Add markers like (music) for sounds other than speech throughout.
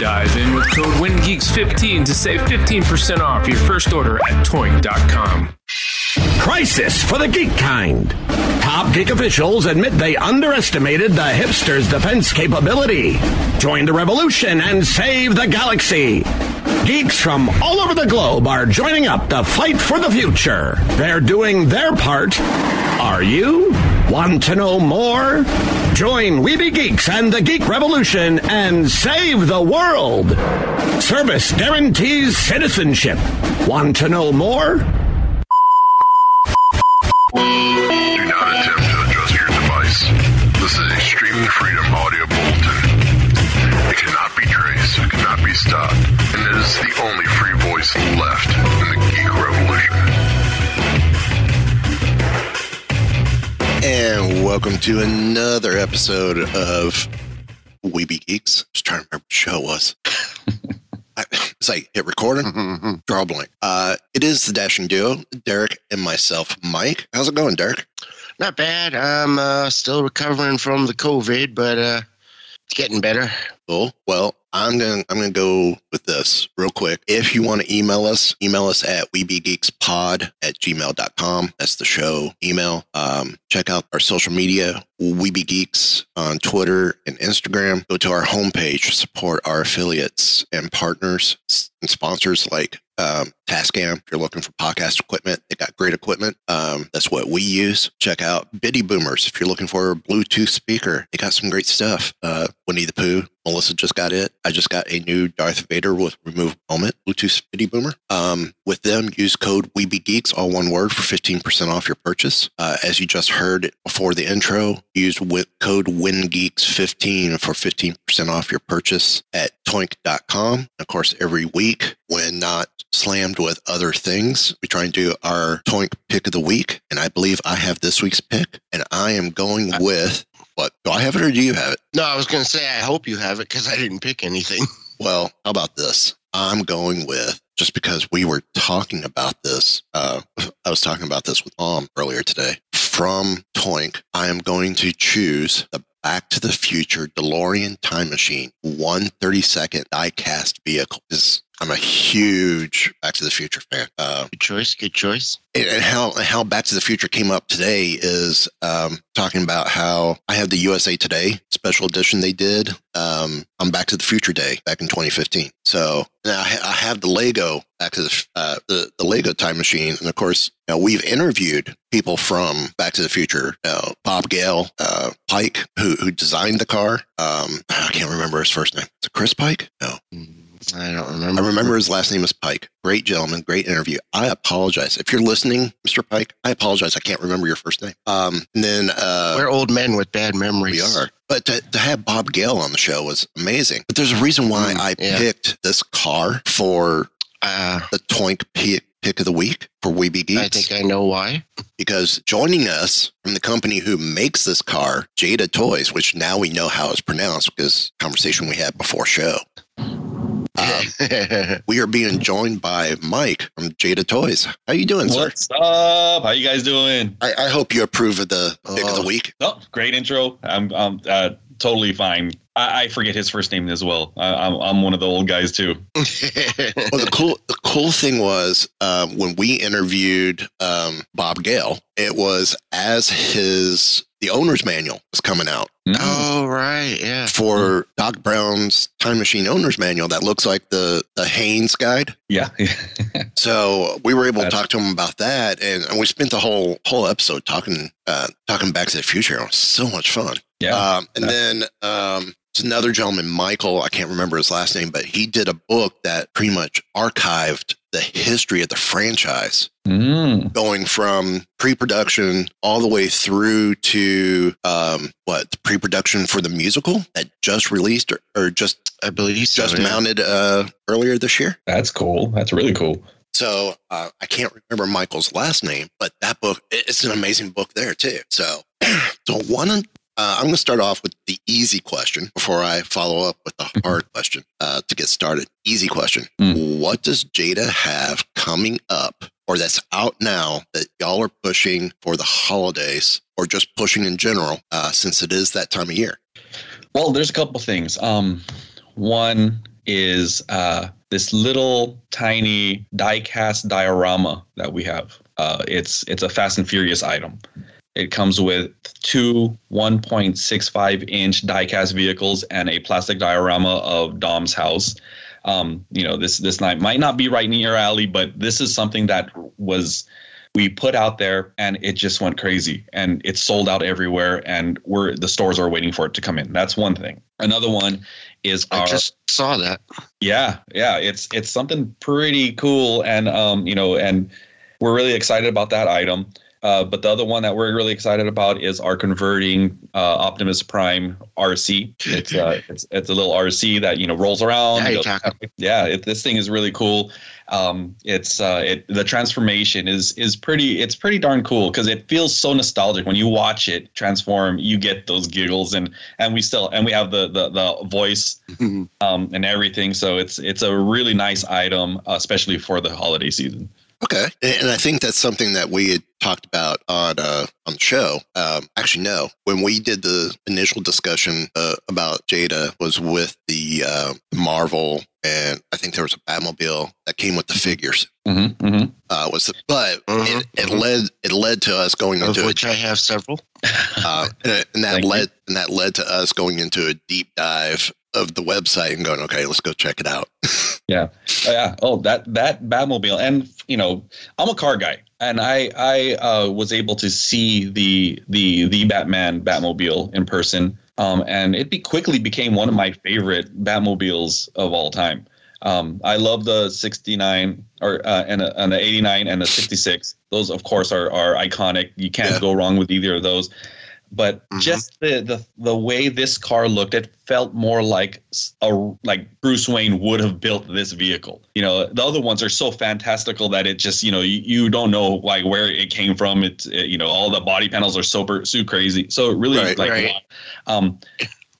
Dive in with code WINGEEKS15 to save 15% off your first order at toynk.com. Crisis for the geek kind. Top geek officials admit they underestimated the hipsters' defense capability. Join the revolution and save the galaxy. Geeks from all over the globe are joining up to fight for the future. They're doing their part. Are you? Want to know more? Join We Be Geeks and the Geek Revolution and save the world. Service guarantees citizenship. Want to know more? Do not attempt to adjust your device. This is streaming freedom audio bulletin. It cannot be traced, it cannot be stopped, and it is the only free voice left in the geek revolution. And welcome to another episode of We Be Geeks. Just trying to remember what show was. (laughs) I, it's like hit recording, draw a blank. Uh, it is the dashing duo, Derek and myself, Mike. How's it going, Derek? Not bad. I'm uh, still recovering from the COVID, but uh, it's getting better. Cool. Well, I'm gonna I'm gonna go with this real quick. If you want to email us, email us at webegeekspod at gmail.com. That's the show email. Um, check out our social media, Weebegeeks on Twitter and Instagram. Go to our homepage, support our affiliates and partners and sponsors like um, Tascam. If you're looking for podcast equipment, they got great equipment. Um, that's what we use. Check out Bitty Boomers. If you're looking for a Bluetooth speaker, they got some great stuff. Uh, Winnie the Pooh. Melissa just got it. I just got a new Darth Vader with removable helmet, Bluetooth Bitty Boomer. Um, with them, use code WeBeGeeks, all one word, for 15% off your purchase. Uh, as you just heard before the intro, use wi- code WINGEEKS15 for 15% off your purchase at toynk.com. Of course, every week, when not slammed with other things, we try and do our Toynk pick of the week. And I believe I have this week's pick, and I am going with what? Do I have it or do you have it? No, I was going to say I hope you have it because I didn't pick anything. (laughs) Well, how about this? I'm going with just because we were talking about this. Uh, (laughs) I was talking about this with mom earlier today. From Toynk, I am going to choose the Back to the Future DeLorean Time Machine 132nd die-cast vehicle. This, I'm a huge Back to the Future fan. Uh, Good choice. Good choice. and how how Back to the Future came up today is um, talking about how I have the USA Today special edition they did um, on Back to the Future Day back in 2015. So now I, I have the Lego Back to the, uh, the the Lego Time Machine, and of course, you know, we've interviewed people from Back to the Future. You know, Bob Gale, uh, Pike, who who designed the car. Um, I can't remember his first name. Is it Chris Pike? No. I don't remember. I remember his last name is Pike. Great gentleman, great interview. I apologize if you're listening, Mr. Pike. I apologize. I can't remember your first name. Um, and then uh, We're old men with bad memories. we are. But to, to have Bob Gale on the show was amazing. But there's a reason why Mm, I yeah. picked this car for Uh, the Toynk pick, pick of the week for We Be Geeks I think I know why. because joining us from the company who makes this car, Jada Toys, which now we know how it's pronounced because conversation we had before show. Um, (laughs) we are being joined by Mike from Jada Toys. How you doing, sir? What's up? How you guys doing? I, I hope you approve of the pick of the Oh. week. Oh, great intro. I'm, I'm uh, totally fine. I, I forget his first name as well. I, I'm, I'm one of the old guys too. (laughs) (laughs) Well, the cool the cool thing was um, when we interviewed um, Bob Gale, it was as his the the owner's manual was coming out Oh right, yeah. for Doc Brown's Time Machine owner's manual that looks like the the Haynes guide. Yeah. (laughs) So we were able to talk to him about that, and, and we spent the whole whole episode talking uh, talking Back to the Future. It was so much fun. yeah. Um, and then um, there's another gentleman, Michael. I can't remember his last name, but he did a book that pretty much archived the history of the franchise, Mm. going from pre-production all the way through to um, what the pre-production for the musical that just released or, or just I believe so. just yeah. mounted uh, earlier this year. That's cool. That's really cool. So uh, I can't remember Michael's last name, but that book it's an amazing book there too. So (clears throat) so one uh, I'm going to start off with the easy question before I follow up with the hard question uh, to get started. Easy question: What does Jada have coming up, or that's out now that y'all are pushing for the holidays, or just pushing in general, uh, since it is that time of year? Well, there's a couple things. Um, one is uh, this little tiny die-cast diorama that we have. Uh, it's it's a Fast and Furious item. It comes with two 1.65 inch die-cast vehicles and a plastic diorama of Dom's house. Um, you know, this this night might not be right in your alley, but this is something that was we put out there and it just went crazy and it sold out everywhere and we're the stores are waiting for it to come in that's one thing another one is I our just saw that. yeah yeah it's it's something pretty cool and um you know and we're really excited about that item uh, but the other one that we're really excited about is our converting uh, Optimus Prime RC. It's uh, (laughs) it's it's a little RC that you know rolls around. Yeah, you goes- yeah it, this thing is really cool. Um, it's uh, it the transformation is is pretty. It's pretty darn cool because it feels so nostalgic when you watch it transform. You get those giggles and and we still and we have the the, the voice (laughs) um, and everything. So it's it's a really nice item, especially for the holiday season. Okay, and and I think that's something that we had talked about on uh, on the show. Um, actually, no, when we did the initial discussion uh, about Jada was with the uh, Marvel, and I think there was a Batmobile that came with the figures. Mm-hmm, mm-hmm. Uh, was the, but it, it led it led to us going into it, which I have several. (laughs) uh, and, and that Thank you. led and that led to us going into a deep dive of the website and going, okay, let's go check it out. (laughs) Yeah, Oh, yeah. Oh, that that Batmobile, and you know, I'm a car guy, and I I uh, was able to see the the the Batman Batmobile in person, um, and it be, quickly became one of my favorite Batmobiles of all time. Um, I love the 69 or uh, and, a, and the 89 and the 66. Those, of course, are are iconic. You can't Yeah. go wrong with either of those. But Mhm. just the, the the way this car looked, it felt more like a like Bruce Wayne would have built this vehicle. You know, the other ones are so fantastical that it just you know you, you don't know like where it came from. It's it, you know all the body panels are super so crazy. So it really Right. like Right. um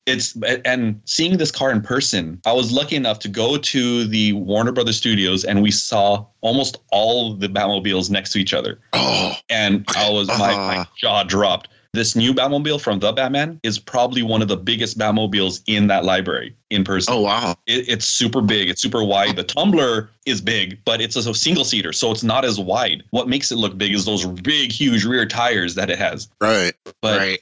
it's and seeing this car in person i was lucky enough to go to the warner brothers studios and we saw almost all the batmobiles next to each other Oh, and i was my, my Ah. jaw dropped this new batmobile from the batman is probably one of the biggest batmobiles in that library in person Oh wow. it, it's super big. It's super wide. The tumbler is big, but it's a single seater, so it's not as wide. What makes it look big is those big, huge rear tires that it has. right. But right.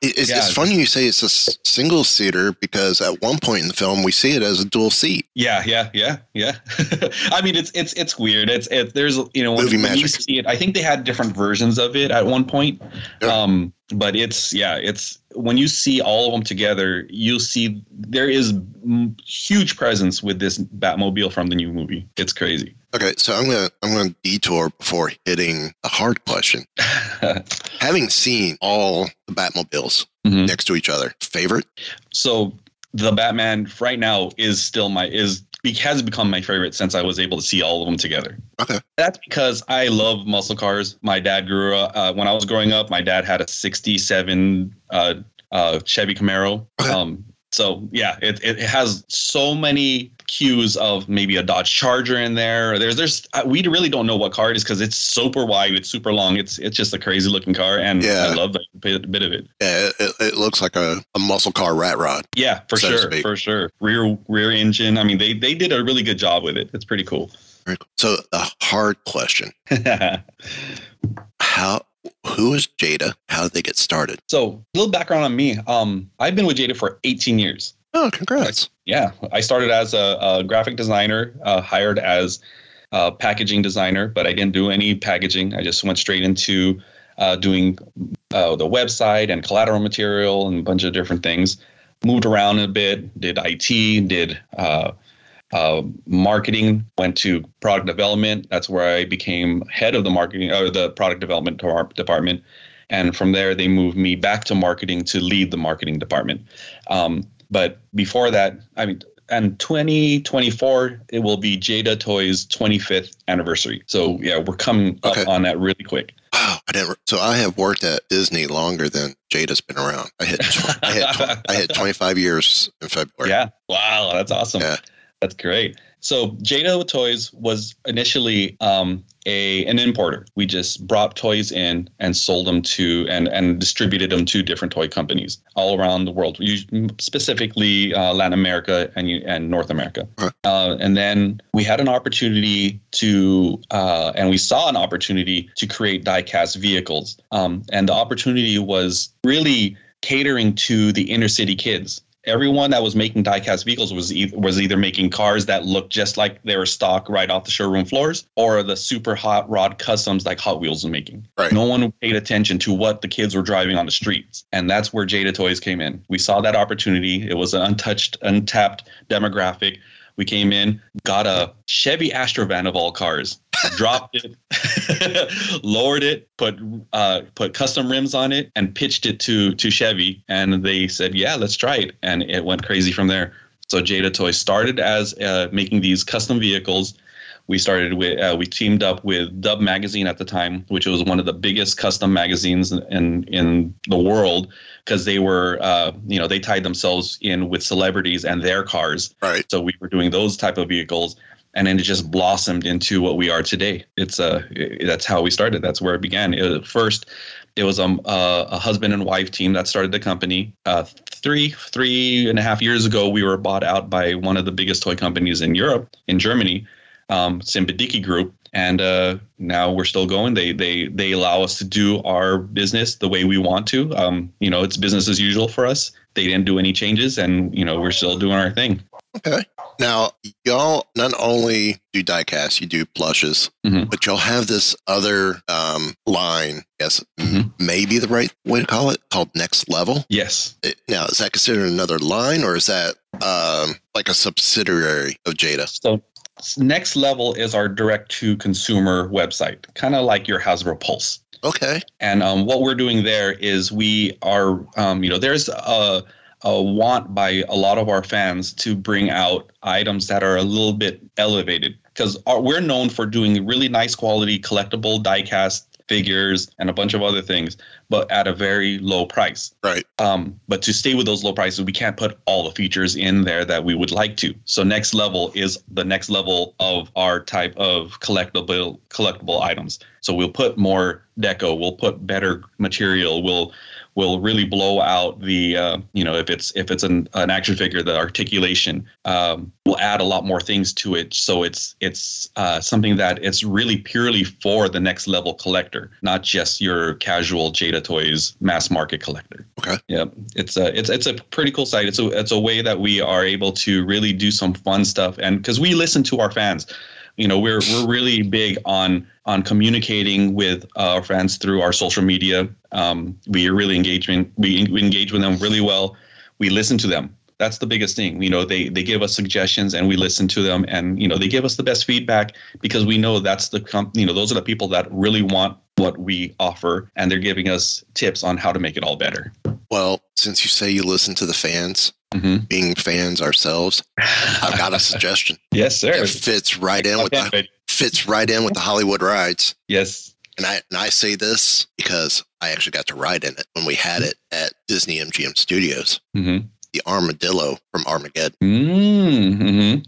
It's, Yeah. it's funny you say it's a single seater because at one point in the film we see it as a dual seat. yeah, yeah, yeah, yeah. (laughs) I mean, it's it's it's weird. It's it. There's you know when, Movie when you magic. see it, I think they had different versions of it at one point. Yeah. Um, but it's yeah, it's when you see all of them together, you'll see there is huge presence with this Batmobile from the new movie. It's crazy. (laughs) Okay, so I'm gonna I'm gonna detour before hitting the hard question. Having seen all the Batmobiles Mhm. next to each other, favorite? so the Batman right now is still my is has become my favorite since I was able to see all of them together. Okay. That's because I love muscle cars. My dad grew up uh, when I was growing up. My dad had a '67 uh, uh, Chevy Camaro. Okay. Um, so yeah, it, it has so many cues of maybe a Dodge Charger in there. There's there's we really don't know what car it is because it's super wide, it's super long. It's it's just a crazy looking car, and Yeah. I love that bit, bit of it. Yeah, it, it looks like a, a muscle car rat rod. Yeah, for so sure, for sure. Rear rear engine. I mean, they they did a really good job with it. It's pretty cool. Cool. So the hard question: (laughs) How who is Jada? How did they get started? So, a little background on me. Um, I've been with Jada for 18 years. Oh, congrats! Yeah, I started as a, a graphic designer, uh, hired as a packaging designer, but I didn't do any packaging. I just went straight into uh, doing uh, the website and collateral material and a bunch of different things. Moved around a bit, did IT, did uh, uh, marketing, went to product development. That's where I became head of the marketing or the product development department. And from there, they moved me back to marketing to lead the marketing department. Um, but before that, I mean, and 2024 it will be Jada Toys 25th anniversary. So yeah, we're coming okay. up on that really quick. Wow, I didn't. So I have worked at Disney longer than Jada's been around. I hit I hit I hit 25 years in February. (laughs) Yeah, wow, that's awesome. Yeah, that's great. So Jada Toys was initially um, a an importer. We just brought toys in and sold them to and and distributed them to different toy companies all around the world, specifically uh, Latin America and and North America. Uh, and then we had an opportunity to uh, and we saw an opportunity to create diecast vehicles. Um, and the opportunity was really catering to the inner city kids everyone that was making diecast vehicles was e- was either making cars that looked just like they were stock right off the showroom floors, or the super hot rod customs like Hot Wheels was making. Right. No one paid attention to what the kids were driving on the streets, and that's where Jada Toys came in. We saw that opportunity. It was an untouched, untapped demographic. We came in, got a Chevy Astrovan of all cars, dropped it, (laughs) lowered it, put uh, put custom rims on it, and pitched it to to Chevy. And they said, "Yeah, let's try it." And it went crazy from there. So Jada Toy started as uh, making these custom vehicles we started with uh, we teamed up with Dub Magazine at the time, which was one of the biggest custom magazines in in the world because they were uh, you know they tied themselves in with celebrities and their cars. Right. So we were doing those type of vehicles, and then it just blossomed into what we are today. It's uh that's how we started. That's where it began. It, first, it was um, uh, a husband and wife team that started the company. Uh, three three and a half years ago, we were bought out by one of the biggest toy companies in Europe, in Germany um, Simba Dickie Group, and uh, now we're still going. They they they allow us to do our business the way we want to. Um, you know, it's business as usual for us. They didn't do any changes, and you know, we're still doing our thing. Okay. Now, y'all not only do diecast, you do plushes, mm-hmm. but y'all have this other um, line, yes, mm-hmm. maybe the right way to call it, called Next Level. Yes. It, now, is that considered another line or is that um, like a subsidiary of Jada? So next level is our direct to consumer website, kind of like your Hasbro Pulse. Okay. And um, what we're doing there is we are, um, you know, there's a, a want by a lot of our fans to bring out items that are a little bit elevated because we're known for doing really nice quality collectible diecast figures and a bunch of other things but at a very low price. Right. Um, but to stay with those low prices, we can't put all the features in there that we would like to. So next level is the next level of our type of collectible collectible items. So we'll put more deco, we'll put better material, we'll will really blow out the uh, you know if it's if it's an, an action figure the articulation um, will add a lot more things to it. So it's it's uh, something that it's really purely for the next level collector not just your casual Jada Toys mass market collector. Okay. Yeah. It's a it's it's a pretty cool site. It's a it's a way that we are able to really do some fun stuff. And because we listen to our fans. You know we're we're really big on on communicating with uh, our fans through our social media. Um, we are really engagement. We, we engage with them really well. We listen to them. That's the biggest thing. You know, they they give us suggestions and we listen to them, and you know they give us the best feedback because we know that's the com- you know those are the people that really want what we offer, and they're giving us tips on how to make it all better. Well, since you say you listen to the fans, mm-hmm. being fans ourselves, I've got a suggestion. (laughs) yes, sir. It fits right in with the fits right in with the Hollywood rides. Yes. And I and I say this because I actually got to ride in it when we had it at Disney MGM Studios. Mm-hmm. The armadillo from Armageddon. Mm-hmm.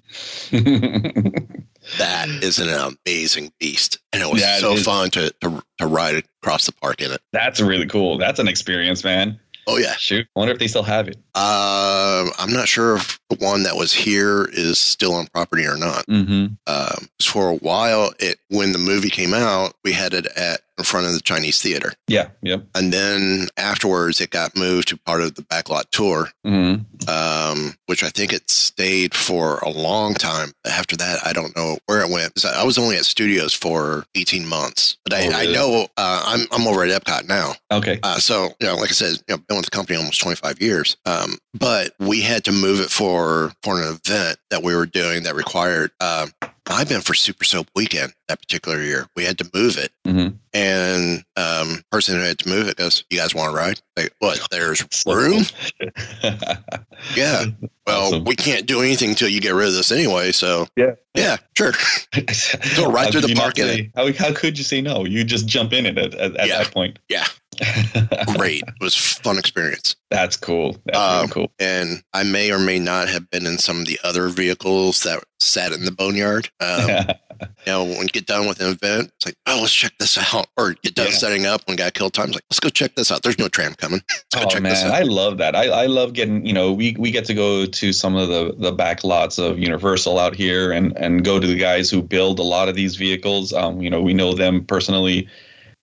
(laughs) that is an amazing beast, and it was that so is. fun to, to to ride across the park in it. That's really cool. That's an experience, man. Oh yeah. Shoot. I wonder if they still have it. Uh, I'm not sure if the one that was here is still on property or not. Mm-hmm. Um, for a while, it when the movie came out, we had it at in front of the Chinese theater, Yeah. Yep. and then afterwards, it got moved to part of the backlot tour, Mm-hmm. um, which I think it stayed for a long time. After that, I don't know where it went. I was only at studios for 18 months, but I, Oh, I know uh, I'm I'm over at Epcot now. Okay. Uh, so, you know, like I said, you know, been with the company almost 25 years. Um, but we had to move it for, for an event that we were doing that required, um, I've been for Super Soap Weekend that particular year. We had to move it. Mm-hmm. And um, person who had to move it goes, You guys want to ride? Like, what? There's room? (laughs) Yeah. Well, Awesome. we can't do anything until you get rid of this anyway. So, Yeah. yeah, sure. (laughs) Go right How through the park say- How, how could you say no? You just jump in it at, at, at Yeah. that point. Yeah. Great. It was fun experience. (laughs) That's cool. That's Um, really cool. and I may or may not have been in some of the other vehicles that sat in the boneyard. Um, (laughs) you know, when you get done with an event, it's like, oh, let's check this out. Or get done Yeah. setting up when guy killed time. It's like, let's go check this out. There's no tram coming. (laughs) Let's go Oh check this man, out. I love that. I, I love getting you know we, we get to go to some of the the back lots of Universal out here and and go to the guys who build a lot of these vehicles. Um, you know we know them personally.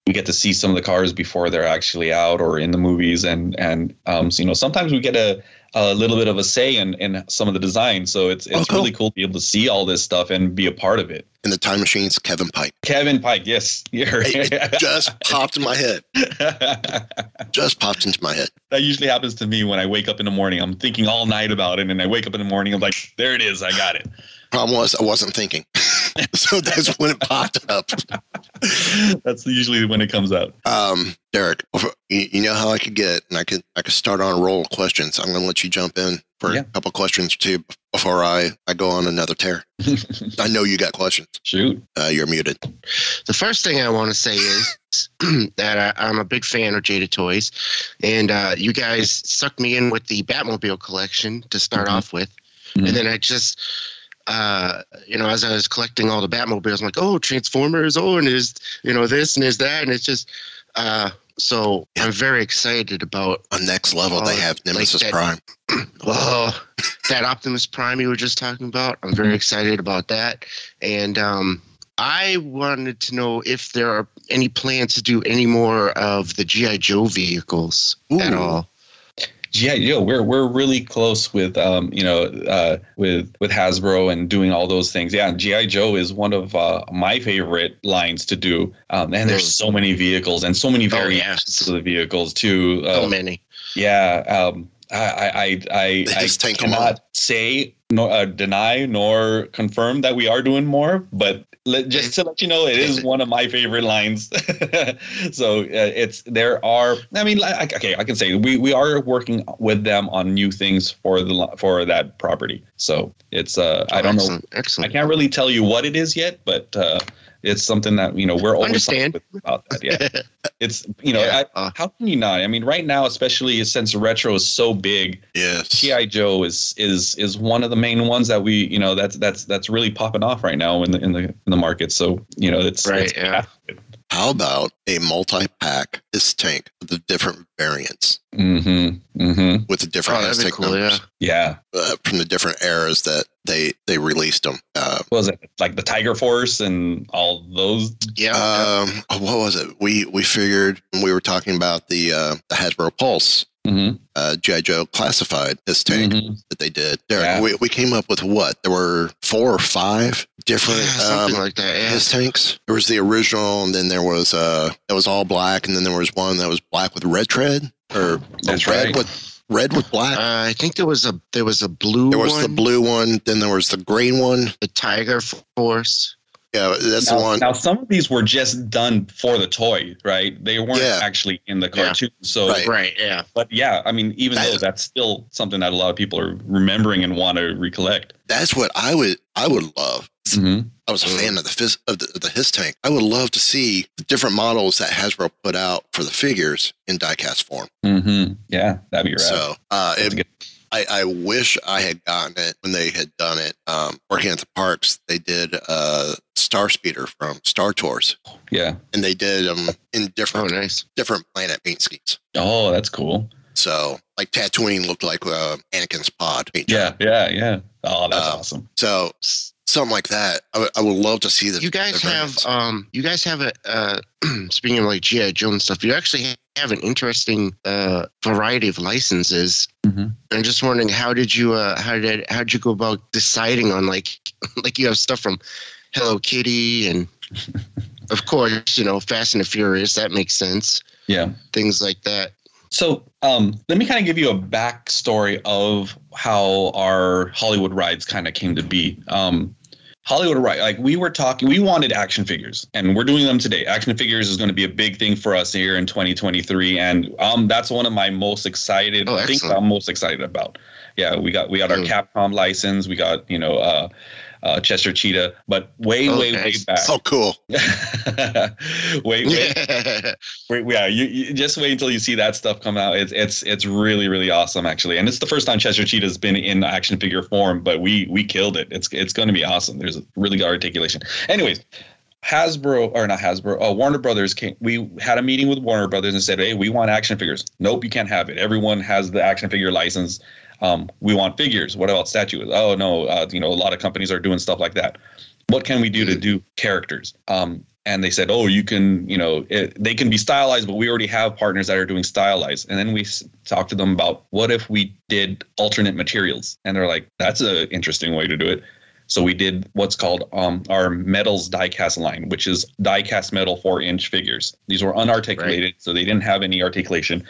We get to see some of the cars before they're actually out or in the movies, and and um, so, you know sometimes we get a a little bit of a say in in some of the design. So it's it's Oh, cool. really cool to be able to see all this stuff and be a part of it. in the time machines, Kevin Pike. Kevin Pike, yes, (laughs) you're. It, it just popped in my head. (laughs) Just popped into my head. that usually happens to me when I wake up in the morning. I'm thinking all night about it, and I wake up in the morning. I'm like, there it is. I got it. Problem was, I wasn't thinking. (laughs) so that's when it popped up. That's usually when it comes out. Um, Derek, you, you know how I could get, and I could I could start on a roll of questions. I'm going to let you jump in for Yeah. a couple questions too before I I go on another tear. (laughs) I know you got questions. Shoot. Uh, you're muted. The first thing I want to say is (clears throat) that I, I'm a big fan of Jada Toys, and uh, you guys sucked me in with the Batmobile collection to start Mhm. off with, Mhm. and then I just, uh, you know, as I was collecting all the Batmobiles, I'm like, oh, Transformers, oh, and there's you know this and there's that, and it's just, uh, so I'm very excited about On next level, they Oh, have like Nemesis that- Prime. (clears throat) oh, that Optimus Prime you were just talking about. I'm very excited about that. And um, I wanted to know if there are any plans to do any more of the GI Joe vehicles at all. Yeah, yo, we're we're really close with um, you know, uh, with with Hasbro and doing all those things. Yeah, GI Joe is one of uh, my favorite lines to do. Um, and there's so many vehicles and so many Oh, variations yes. of the vehicles too. So Um, many. Yeah, um, I, I, I, I, The I Hiss tank cannot say nor uh, deny nor confirm that we are doing more, but let, just to let you know, it is (laughs) one of my favorite lines. (laughs) so uh, it's there are. I mean, like, okay, I can say we we are working with them on new things for the for that property. So it's uh, I don't know. excellent, I can't really tell you what it is yet, but uh, it's something that you know we're always Understand. talking with about that. Yeah, (laughs) it's you know Yeah, I, uh, how can you not? I mean, right now, especially since retro is so big, Yes. GI Joe is is is one of the main ones that we you know that's that's that's really popping off right now in the in the in the market. So you know it's Right, it's- yeah. How about a multi-pack HISS tank with the different variants Mhm, mhm. with the different Oh, that'd hashtag cool, numbers Yeah. uh, from the different eras that they they released them. Uh, What was it like the Tiger Force and all those? Yeah. um, oh, what was it? We we figured we were talking about the uh, the Hasbro Pulse Mhm, uh, GI Joe classified HISS tank mhm. that they did. Derek, Yeah. we, we came up with what? There were four or five different yeah, something um, like that. Yeah. HISS tanks. There was the original, and then there was uh, it was all black, and then there was one that was black with red tread, or That's red right. with red with black. Uh, I think there was a there was a blue there was one, the blue one, then there was the green one. the Tiger Force. Yeah, that's Now, the one. now, some of these were just done for the toy, right? They weren't Yeah. actually in the Yeah. cartoon. So, Right. Right. Yeah. but yeah, I mean, even That- though that's still something that a lot of people are remembering and want to recollect. That's what I would I would love. Mm-hmm. I was a fan of the phys- of the, the HISS tank. I would love to see the different models that Hasbro put out for the figures in diecast form. Mm-hmm. Yeah, that'd be right. So uh, it. I, I wish I had gotten it when they had done it. Um, working at the parks, they did uh, Star Speeder from Star Tours, yeah. and they did them in Oh, different nice. different planet paint schemes. Oh, that's cool. So like Tatooine looked like uh, Anakin's pod. paint Yeah, job. yeah, yeah. Oh, that's Uh, awesome. So something like that. I would- love to see the. You guys the have um you guys have a uh (clears throat) speaking of like GI Joe and stuff, you actually have an interesting uh variety of licenses. Mhm. I'm just wondering how did you uh how did how did you go about deciding on like (laughs) like you have stuff from Hello Kitty and (laughs) of course, you know, Fast and the Furious, that makes sense. Yeah. Things like that. So um, let me kind of give you a backstory of how our Hollywood rides kind of came to be. Um, Hollywood ride, like we were talking, we wanted action figures, and we're doing them today. Action figures is going to be a big thing for us here in 2023, and um, that's one of my most excited Oh, things. I'm most excited about. Yeah, we got we got our. Capcom license, we got you know uh, uh, Chester Cheetah, but way way Okay. way back. Oh, cool. (laughs) wait, wait, Wait, yeah, you, you just wait until you see that stuff come out. It's it's it's really really awesome actually, and it's the first time Chester Cheetah's been in action figure form, but we we killed it. It's it's going to be awesome. There's a really good articulation. Anyways, Hasbro or not Hasbro, uh, Warner Brothers came. We had a meeting with Warner Brothers and said, "Hey, we want action figures." Nope, you can't have it. Everyone has the action figure license. Um, we want figures. What about statues? Oh no, uh, you know a lot of companies are doing stuff like that. What can we do to do characters? Um, and they said, "Oh, you can, you know, it, they can be stylized, but we already have partners that are doing stylized." And then we s- talked to them about what if we did alternate materials, and they're like, "That's an interesting way to do it." So we did what's called um, our metals diecast line, which is diecast metal four inch figures. These were unarticulated, so they didn't have any articulation.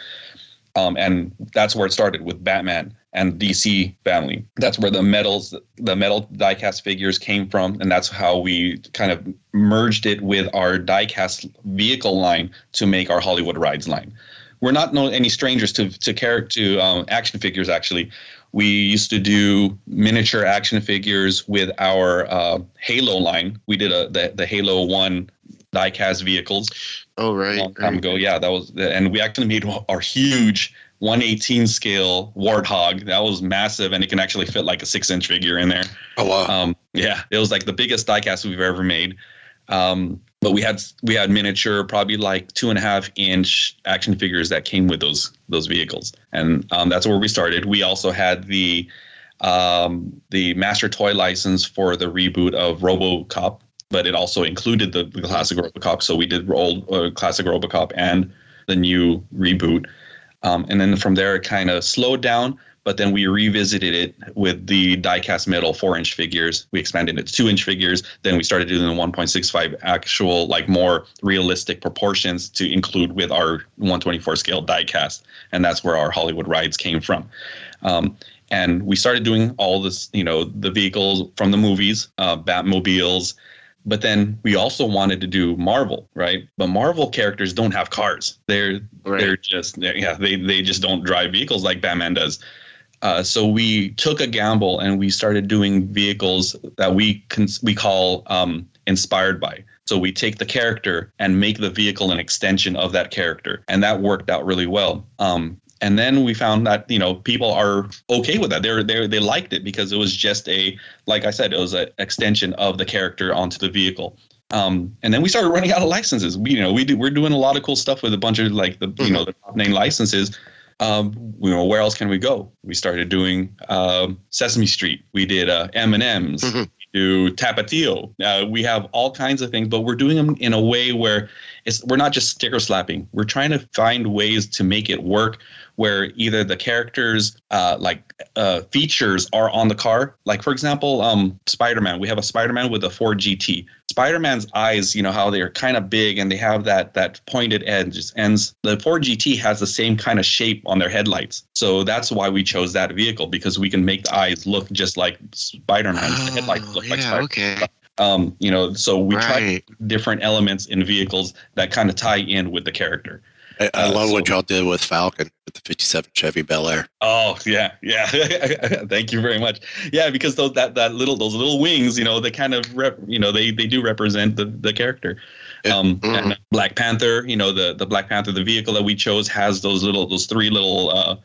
Um, and that's where it started with Batman and DC family. That's where the metals, the metal diecast figures came from, and that's how we kind of merged it with our diecast vehicle line to make our Hollywood rides line. We're not no any strangers to to character to um, action figures. Actually, we used to do miniature action figures with our uh, Halo line. We did a the, the Halo One diecast vehicles Oh right. a long time right. ago. Yeah, that was, and we actually made our huge 118 scale Warthog. That was massive, and it can actually fit like a six inch figure in there. Oh wow. Um, yeah, it was like the biggest diecast we've ever made. Um, but we had we had miniature, probably like two and a half inch action figures that came with those those vehicles, and um, that's where we started. We also had the um, the master toy license for the reboot of RoboCop, but it also included the, the classic RoboCop. So we did old uh, classic RoboCop and the new reboot, um, and then from there it kind of slowed down. But then we revisited it with the diecast metal four inch figures. We expanded it to two inch figures. Then we started doing the 1.65 actual, like more realistic proportions to include with our 124 scale diecast. And that's where our Hollywood rides came from. Um, and we started doing all this, you know, the vehicles from the movies, uh, Batmobiles. But then we also wanted to do Marvel, right? But Marvel characters don't have cars. They're Right. they're just they're, yeah they they just don't drive vehicles like Batman does. Uh, so we took a gamble and we started doing vehicles that we cons- we call um, inspired by. So we take the character and make the vehicle an extension of that character, and that worked out really well. Um, and then we found that you know people are okay with that. They're they they liked it because it was just a like I said, it was an extension of the character onto the vehicle. Um, and then we started running out of licenses. We you know we do, we're doing a lot of cool stuff with a bunch of like the you know the top name licenses um, you know, where else can we go? We started doing um, Sesame Street. We did uh, M and M's. Mhm. Do Tapatio. Uh, we have all kinds of things, but we're doing them in a way where it's we're not just sticker slapping. We're trying to find ways to make it work where either the characters uh, like uh, features are on the car. Like for example, um, Spider-Man. We have a Spider-Man with a Ford GT. Spider-Man's eyes, you know how they're kind of big and they have that that pointed edge And The Ford GT has the same kind of shape on their headlights. So that's why we chose that vehicle because we can make the eyes look just like Spider-Man's the headlights Oh, look like yeah, Spider. okay. Um, you know, so we try different elements in vehicles that kind of tie in with the character. I, I uh, love what y'all did with Falcon with the 57 Chevy Bel Air. Oh yeah, yeah. (laughs) Thank you very much. Yeah, because those that that little those little wings, you know, they kind of rep, you know, they they do represent the the character. Um, Mhm. and Black Panther, you know, the the Black Panther, the vehicle that we chose has those little those three little uh,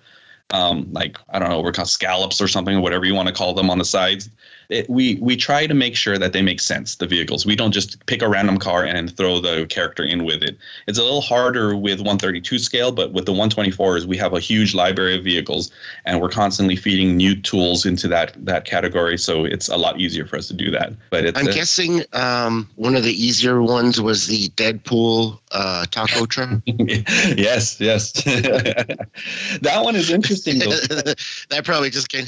um, like I don't know, we're called scallops or something, whatever you want to call them on the sides. It, we we try to make sure that they make sense. The vehicles. We don't just pick a random car and throw the character in with it. It's a little harder with 132 scale, but with the 124s, we have a huge library of vehicles, and we're constantly feeding new tools into that that category. So it's a lot easier for us to do that. But I'm guessing um, one of the easier ones was the Deadpool uh, taco (laughs) truck. yes, yes. (laughs) that one is interesting though. (laughs) that probably just came.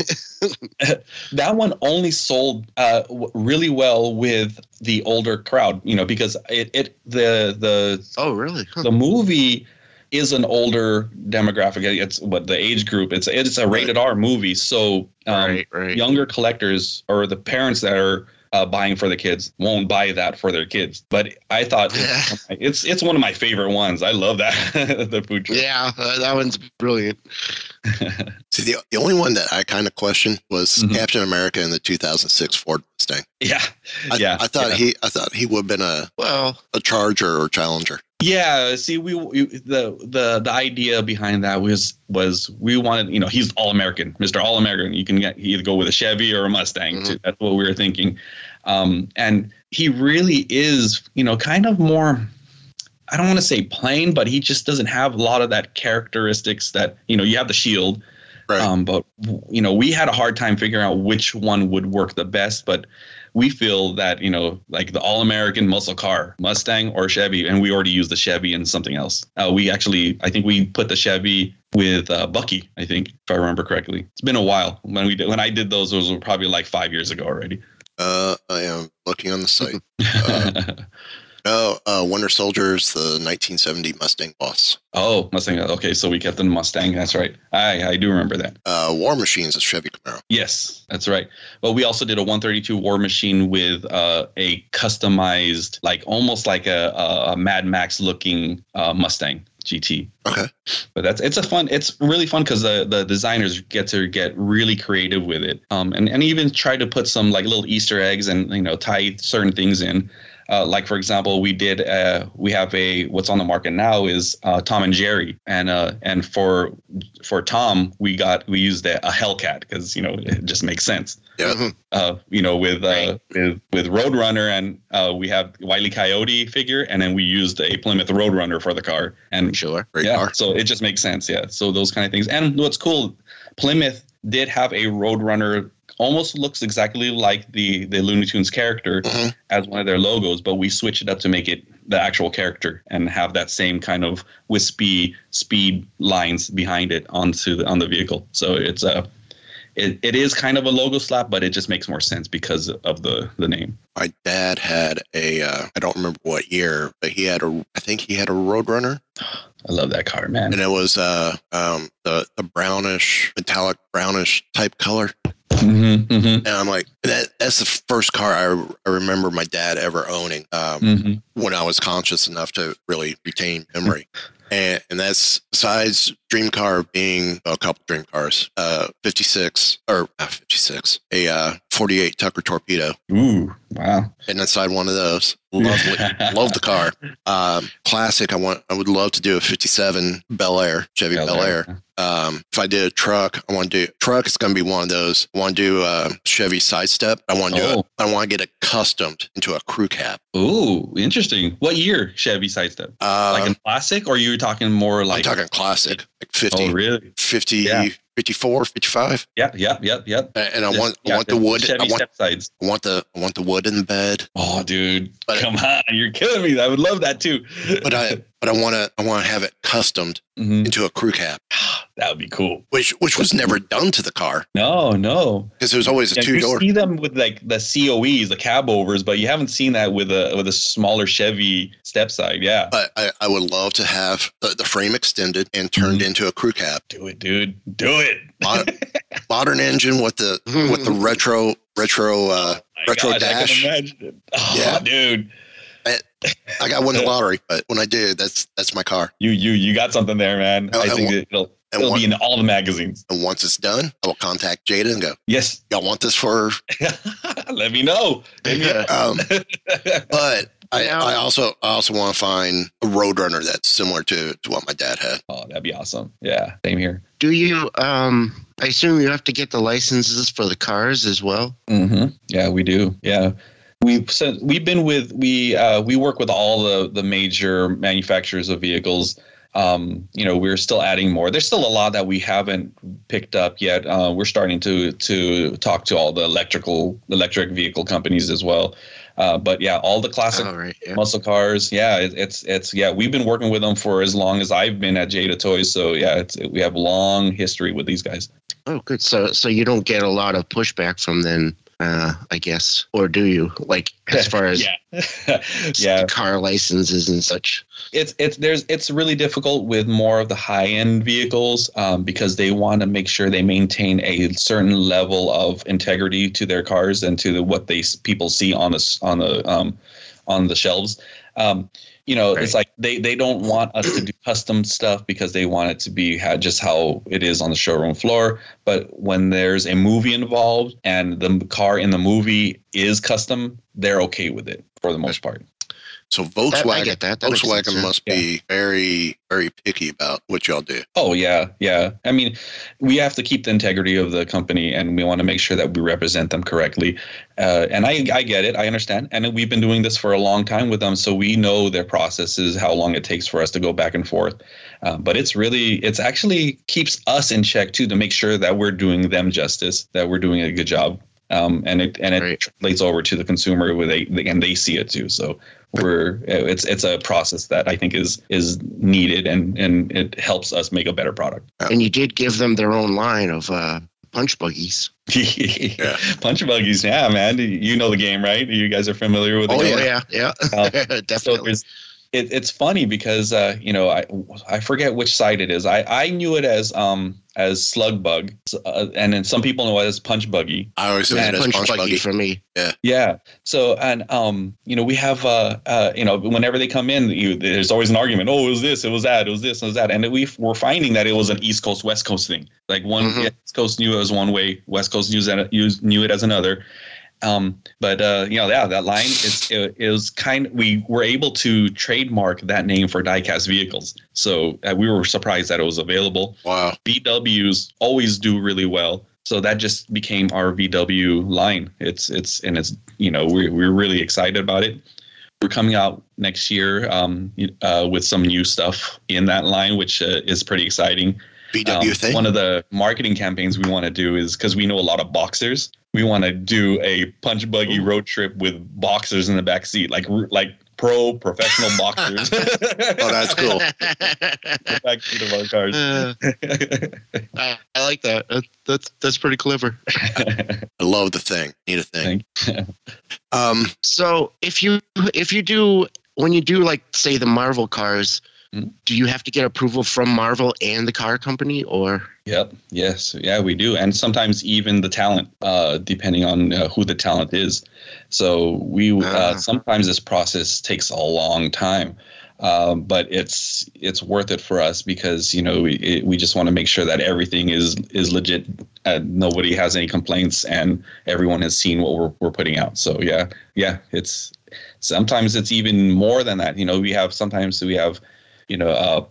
that one only sold uh, w- really well with the older crowd, you know, because it, it the the oh really the movie is an older demographic. It's what the age group. It's it's a rated R movie, so um, Right, right. younger collectors or the parents that are uh, buying for the kids won't buy that for their kids. But I thought it's, (laughs) it's it's one of my favorite ones. I love that (laughs) the food truck. yeah, uh, that one's brilliant. (laughs) See, the, the only one that I kind of questioned was Mm-hmm. Captain America in the 2006 Ford Mustang. Yeah, I, yeah. I thought yeah. he, I thought he would have been a well a Charger or Challenger. Yeah, see, we, we the the the idea behind that was was we wanted, you know, he's all American, Mister All American. You can get, either go with a Chevy or a Mustang. too. That's what we were thinking, um, and he really is, you know, kind of more. I don't want to say plain, but he just doesn't have a lot of that characteristics that you know. You have the shield, Right. um, but you know, we had a hard time figuring out which one would work the best. But we feel that you know, like the all-American muscle car, Mustang or Chevy, and we already used the Chevy and something else. Uh, we actually, I think we put the Chevy with uh, Bucky. I think, if I remember correctly. It's been a while when we did, when I did those. Those were probably like five years ago already. Uh, I am looking on the site. (laughs) No, uh, Winter Soldier's the 1970 Mustang Boss. oh, Mustang. Okay, so we kept the Mustang. That's right. I I do remember that. Uh, War Machine's a Chevy Camaro. Yes, that's right. But we also did a 132 War Machine with uh, a customized, like almost like a, a, a Mad Max looking uh, Mustang GT. Okay. But that's it's a fun. It's really fun because the the designers get to get really creative with it, um, and and even try to put some like little Easter eggs and you know tie certain things in. Uh, like for example, we did uh, we have a what's on the market now is uh, Tom and Jerry, and uh, and for for Tom we got we used a, a Hellcat because you know it just makes sense. Yeah. Uh, you know with uh, with with Roadrunner and uh, we have Wiley Coyote figure, and then we used a Plymouth Roadrunner for the car, and Sure. Great yeah, car. so it just makes sense. Yeah, so those kind of things. And what's cool, Plymouth did have a Roadrunner, almost looks exactly like the the Looney Tunes character Mhm. as one of their logos, but we switch it up to make it the actual character and have that same kind of wispy speed lines behind it onto the on the vehicle. So it's a it, it is kind of a logo slap, but it just makes more sense because of the the name. My dad had a, uh, I don't remember what year, but he had a, I think he had a Roadrunner, I love that car, man. and it was uh, um, the the brownish, metallic brownish type color. Mm-hmm, mm-hmm, And I'm like, that that's the first car I, I remember my dad ever owning um, mm-hmm. when I was conscious enough to really retain memory. (laughs) And, and that's besides dream car being a couple dream cars, uh, 56 or not 56, a uh, 48 Tucker torpedo. Ooh, wow. And inside one of those, lovely, (laughs) love the car. Um, classic. I want. I would love to do a '57 Bel Air, Chevy Bel Air. Um, if I did a truck, I want to do truck. It's going to be one of those. I want to do a Chevy sidestep. I want to do Oh. it. I want to get it customed into a crew cab. Ooh, interesting. What year Chevy sidestep? Uh, like a classic, or you talking more I'm like? talking classic, like 50, oh, really? 50, Yeah. 54, 55. Yeah, yep, yep, yep. And I want, I want the wood. I want, step sides. I want the, I want the wood in the bed. Oh, dude, But- come on, you're killing me. I would love that too. But I, (laughs) but I want to, I want to have it customed Mhm. into a crew cab, (sighs) that would be cool. which, which was never done to the car No, no. because it was always a Yeah, two you see them with like the COEs, the cab overs, but you haven't seen that with a with a smaller Chevy step side. Yeah, But I, I would love to have the, the frame extended and turned Mm-hmm. into a crew cab. do it, dude. Do it. Mod- (laughs) modern engine with the with the retro retro uh, My retro gosh, I dash. imagine it. Oh, Yeah. dude. I got won the (laughs) lottery, but when I did, that's that's my car. You you you got something there, man. I- I, I think want- it'll it'll want- be in all the magazines. And once it's done, I will contact Jada and go, Yes. "Y'all want this for?" (laughs) Let me know. Let me know. Um, (laughs) but I, I also I also want to find a Roadrunner that's similar to to what my dad had. oh, that'd be awesome. Yeah, same here. Do you um I assume you have to get the licenses for the cars as well. hmm Yeah, we do. Yeah. We've so we've been with we uh, we work with all the the major manufacturers of vehicles. Um, you know, we're still adding more. There's still a lot that we haven't picked up yet. Uh, we're starting to to talk to all the electrical electric vehicle companies as well. Uh, but yeah, all the classic All right. Yeah. muscle cars. Yeah, it, it's it's yeah. We've been working with them for as long as I've been at Jada Toys. So yeah, it's we have long history with these guys. Oh, good. So, so you don't get a lot of pushback from them, uh, I guess, or do you? Like as far as (laughs) yeah, (laughs) yeah. car licenses and such. it's it's there's it's really difficult with more of the high end vehicles um, because they want to make sure they maintain a certain level of integrity to their cars and to the, what they people see on the on the um, on the shelves. Um, you know, it's like they they don't want us to do custom stuff because they want it to be how, just how it is on the showroom floor. But when there's a movie involved and the car in the movie is custom, they're okay with it for the most part. So Volkswagen, get that. That Volkswagen sense, yeah. must be very, very picky about what y'all do. Oh yeah, yeah. I mean, we have to keep the integrity of the company, and we want to make sure that we represent them correctly. Uh, and I, I get it, I understand, and we've been doing this for a long time with them, so we know their processes, how long it takes for us to go back and forth. Uh, but it's really, it's actually keeps us in check too to make sure that we're doing them justice, that we're doing a good job. Um, and it and it Right. translates over to the consumer where they and they see it too. So we're it's it's a process that I think is is needed and and it helps us make a better product. And you did give them their own line of uh, punch buggies. (laughs) Punch buggies, yeah, man. You know the game, right? You guys are familiar with the Oh, game. yeah, yeah, Um, (laughs) So definitely. there's, it, it's funny because uh, you know I I forget which side it is. I, I knew it as um as slug bug, uh, and then some people know it as punch buggy. I always Yeah, say it as punch, punch buggy, buggy. for me. Yeah. Yeah. So and um you know we have uh uh you know whenever they come in, you, there's always an argument. Oh, it was this, it was that, it was this, it was that, and we we're finding that it was an East Coast West Coast thing. Like one Mhm. East Coast knew it was one way, West Coast knew that knew it as another. Um, but uh, you know, yeah, that line is it, it was kind. We were able to trademark that name for diecast vehicles, so uh, we were surprised that it was available. Wow. VWs always do really well, so that just became our VW line. It's it's and it's you know we're we're really excited about it. We're coming out next year um, uh, with some new stuff in that line, which uh, is pretty exciting. VW Um, thing. One of the marketing campaigns we want to do is because we know a lot of boxers. We want to do a punch buggy road trip with boxers in the back seat, like like pro professional boxers. (laughs) oh, that's cool. (laughs) the back seat of our cars. Uh, I, I like that. that. That's that's pretty clever. (laughs) I love the thing. Need a thing. Um, So if you if you do when you do like say the Marvel cars. Do you have to get approval from Marvel and the car company or? Yep. Yes. Yeah, we do, and sometimes even the talent, uh, depending on uh, who the talent is. So we uh, Ah. sometimes this process takes a long time, um, but it's it's worth it for us because you know we it, we just want to make sure that everything is is legit. and nobody has any complaints, and everyone has seen what we're we're putting out. So yeah, yeah, it's sometimes it's even more than that. You know, we have sometimes we have you know. Uh,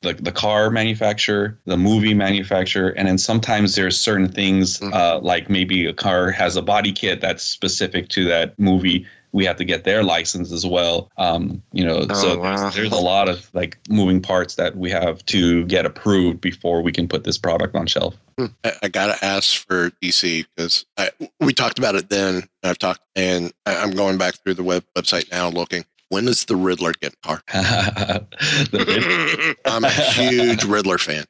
the, the car manufacturer, the movie manufacturer, and then sometimes there's certain things Mhm. uh, like maybe a car has a body kit that's specific to that movie. We have to get their license as well. Um, you know, Oh, so wow. there's, there's a lot of like moving parts that we have to get approved before we can put this product on shelf. I, I gotta ask for DC because we talked about it then. and I've talked, and I, I'm going back through the web website now, looking. When is the Riddler get a car? (laughs) The- (laughs) I'm a huge Riddler fan.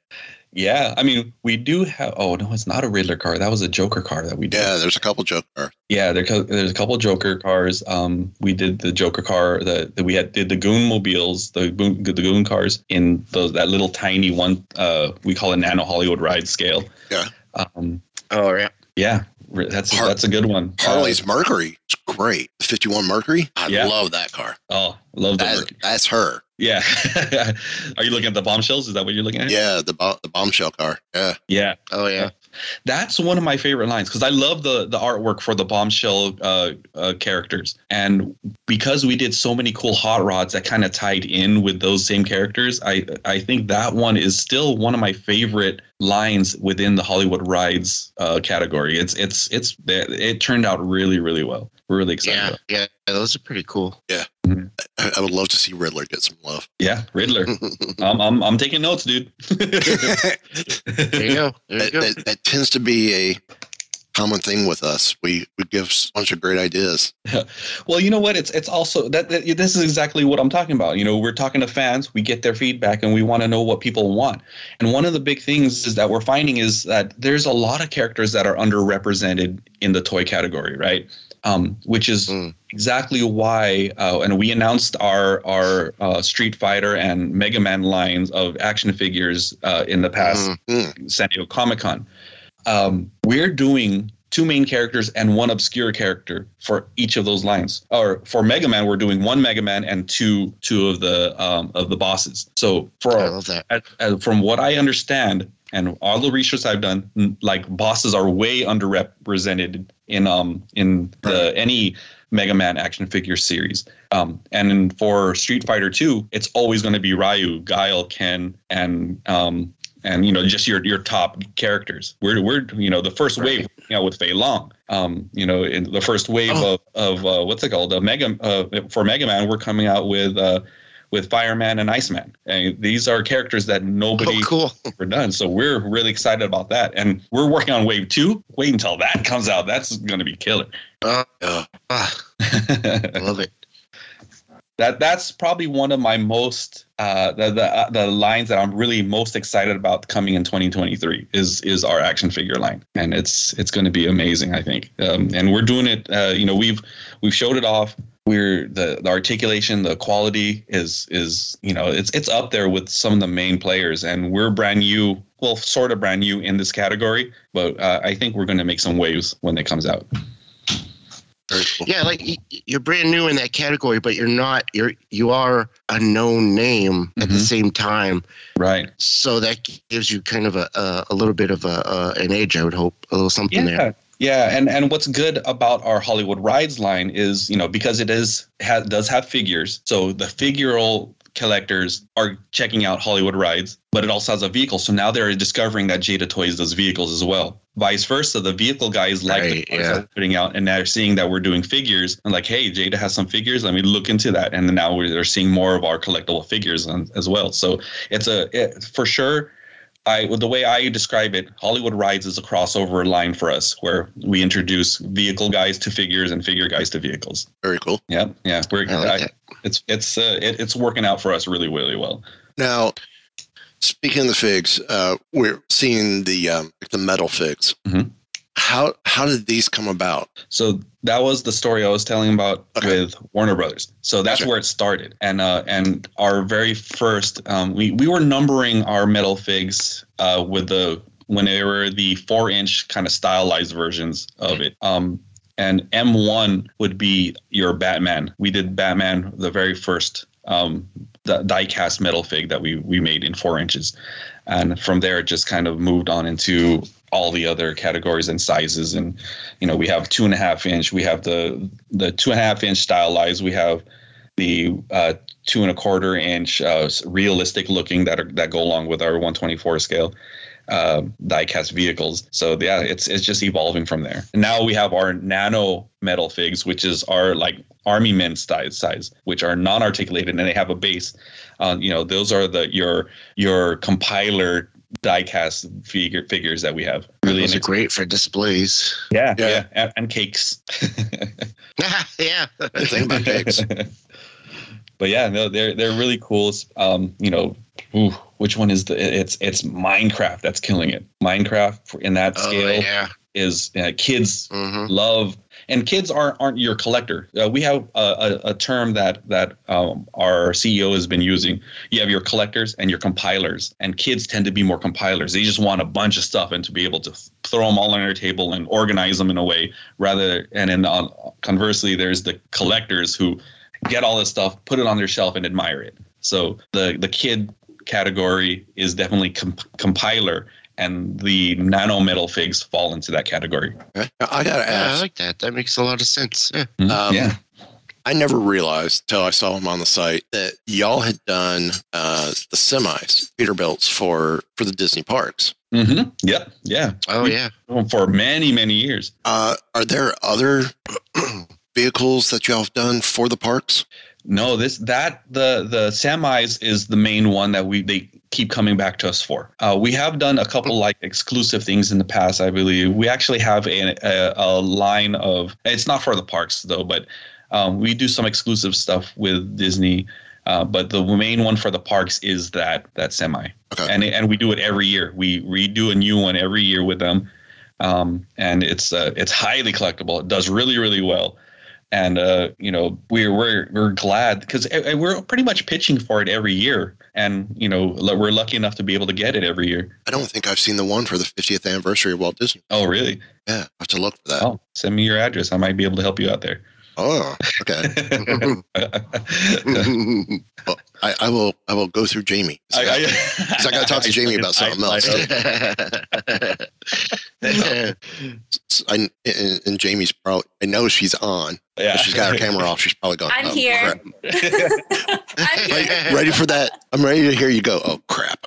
yeah, I mean, we do have. Oh no, it's not a Riddler car. That was a Joker car that we did. Yeah, there's a couple joke cars. Yeah, there, there's a couple Joker cars. Um, we did the Joker car. The, the we had did the Goon mobiles, the Goon, the Goon cars in those that little tiny one. Uh, we call it Nano Hollywood ride scale. Yeah. Um, oh yeah. yeah, re- that's Har- that's a good one. Harley's Uh, Mercury. It's great. The 51 Mercury. I Yeah. love that car. oh, love That, Mercury. that's her. Yeah. (laughs) Are you looking at the bombshells? Is that what you're looking at? Yeah, the bo- the bombshell car. Yeah. Yeah. Oh yeah. That's one of my favorite lines because I love the the artwork for the bombshell uh, uh, characters, and because we did so many cool hot rods that kind of tied in with those same characters, I I think that one is still one of my favorite lines within the Hollywood rides uh, category. It's it's it's it turned out really really well. We're really excited. Yeah, yeah, those are pretty cool. Yeah, Mm-hmm. I, I would love to see Riddler get some love. Yeah, Riddler. (laughs) I'm, I'm I'm taking notes, dude. (laughs) There you go. There you That, go. that, that tends to be a common thing with us. We we give a bunch of great ideas. well, you know what? It's it's also that, that this is exactly what I'm talking about. You know, we're talking to fans, we get their feedback, and we want to know what people want. And one of the big things is that we're finding is that there's a lot of characters that are underrepresented in the toy category, right? Um, which is Mm. exactly why, uh, and we announced our our uh, Street Fighter and Mega Man lines of action figures uh, in the past Mm. San Diego Comic Con. Um, we're doing two main characters and one obscure character for each of those lines. Or for Mega Man, we're doing one Mega Man and two two of the um, of the bosses. So for I love that. at, at- from what I understand and all the research I've done, like bosses are way underrepresented in um in the any Mega Man action figure series. Um, and in, for Street Fighter 2, it's always going to be Ryu, Guile, Ken, and um, and you know just your your top characters. We're we're you know the first wave you know with Fei Long. Um, you know in the first wave Oh. of of uh, what's it called? Uh, Mega uh, for Mega Man, we're coming out with. Uh, with Fireman and Iceman, and these are characters that nobody Oh, cool. (laughs) ever done. So we're really excited about that, and we're working on Wave Two. Wait until that (laughs) comes out. That's going to be killer. Uh, Yeah. ah, I (laughs) love it. That that's probably one of my most uh, the the uh, the lines that I'm really most excited about coming in 2023 is is our action figure line, and it's it's going to be amazing. I think, um, and we're doing it. Uh, you know, we've we've showed it off. We're the, the articulation, the quality is is you know it's it's up there with some of the main players, and we're brand new. Well, sort of brand new in this category, but uh, I think we're going to make some waves when it comes out. Cool. Yeah, like you're brand new in that category, but you're not. You're you are a known name at the Mhm. same time. Right. So that gives you kind of a a, a little bit of a, a an edge. I would hope a little something yeah. there. Yeah, and and what's good about our Hollywood Rides line is, you know, because it is ha, does have figures, so the figural collectors are checking out Hollywood Rides, but it also has a vehicle. So now they're discovering that Jada Toys does vehicles as well. Vice versa, the vehicle guys like the cars yeah. putting out, and now they're seeing that we're doing figures, and like, hey, Jada has some figures. Let me look into that, and then now we're they're seeing more of our collectible figures on, as well. So it's a it, for sure. I the way I describe it, Hollywood Rides is a crossover line for us, where we introduce vehicle guys to figures and figure guys to vehicles. Very cool. Yeah, yeah, we're I like that. it's it's uh, it, it's working out for us really really well. Now, speaking of the figs, uh, we're seeing the um, the metal figs. Mhm. How how did these come about? So that was the story I was telling about Okay. with Warner Brothers. So that's Gotcha. where it started, and uh, and our very first, um, we we were numbering our metal figs uh, with the when they were the four inch kind of stylized versions of it. Um, and M1 would be your Batman. We did Batman, the very first um, the die cast metal fig that we we made in four inches, and from there it just kind of moved on into all the other categories and sizes. And you know, we have two and a half inch, we have the the two and a half inch stylized, we have the uh, two and a quarter inch uh, realistic looking that are that go along with our 124 scale uh, die-cast vehicles. So yeah, it's it's just evolving from there. And now we have our nano metal figs, which is our like army men size, size, which are non-articulated and they have a base. Uh, you know, those are the your your compiler die-cast figure figures that we have. Really, Those are great for displays. yeah, Yeah. yeah, and, and cakes. (laughs) yeah. Good thing about pigs. (laughs) but yeah, no, they're they're really cool. Um, you know, ooh, which one is the? It's it's Minecraft that's killing it. Minecraft in that Oh scale yeah. is uh, kids hmm love, and kids aren't aren't your collector. Uh, we have a, a, a term that that um, our CEO has been using. You have your collectors and your compilers, and kids tend to be more compilers. They just want a bunch of stuff and to be able to throw them all on their table and organize them in a way. Rather, and then uh, conversely, there's the collectors who get all this stuff, put it on their shelf, and admire it. So the the kid category is definitely comp- compiler, and the nano metal figs fall into that category. Okay. I gotta Yeah, I like that. That makes a lot of sense. Yeah. Mhm. Um, yeah. I never realized till I saw them on the site that y'all had done uh, the semis, Peterbilts for for the Disney parks. hmm Yep. Yeah. Oh yeah. For many many years. Uh, are there other (clears throat) vehicles that y'all have done for the parks? No, this that the the semis is the main one that we they keep coming back to us for. Uh, we have done a couple like exclusive things in the past, I believe. We actually have a, a, a line of it's not for the parks though, but um, we do some exclusive stuff with Disney. Uh, but the main one for the parks is that that semi, Okay. and and we do it every year. We redo a new one every year with them, um, and it's uh, it's highly collectible. It does really really well and uh, you know we're we're we're glad because we're pretty much pitching for it every year, and you know we're lucky enough to be able to get it every year. I don't think I've seen the one for the 50th anniversary of Walt Disney. Oh, really? Yeah, I have to look for that. Oh, send me your address. I might be able to help you out there. Oh, okay. (laughs) (laughs) (laughs) Well, I, I will. I will go through Jamie. So (laughs) I, I, 'Cause I gotta talk to Jamie about something else. (laughs) I, and, and Jamie's probably. I know she's on. yeah, she's got her camera off. She's probably going. I'm oh, here. crap." (laughs) I'm Ready, ready for that? I'm ready to hear you go. Oh crap.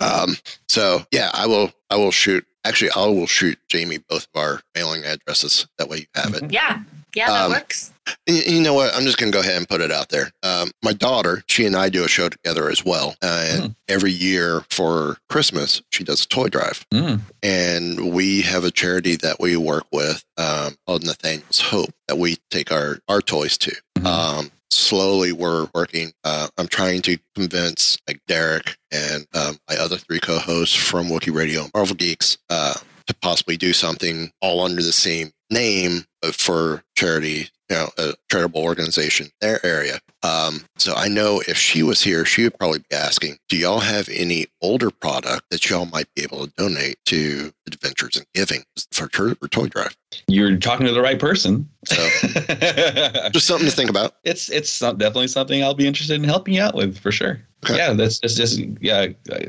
um. So yeah, I will. I will shoot. Actually, I will shoot Jamie both of our mailing addresses. That way you have it. Yeah. Yeah, that Um, works. You know what? I'm just going to go ahead and put it out there. Um, my daughter, she and I do a show together as well. Uh, and Hmm. every year for Christmas, she does a toy drive. Mm. And we have a charity that we work with um, called Nathaniel's Hope that we take our, our toys to. Mhm. Um, slowly, we're working. Uh, I'm trying to convince like Derek and um, my other three co-hosts from Wiki Radio, and Marvel Geeks, uh, to possibly do something all under the same name but for charity, you know, a charitable organization, in their area. Um, so I know if she was here, she would probably be asking, "Do y'all have any older product that y'all might be able to donate to Adventures in Giving for, for toy drive?" You're talking to the right person. So (laughs) just something to think about. it's it's definitely something I'll be interested in helping you out with for sure. Okay. Yeah, that's just just yeah.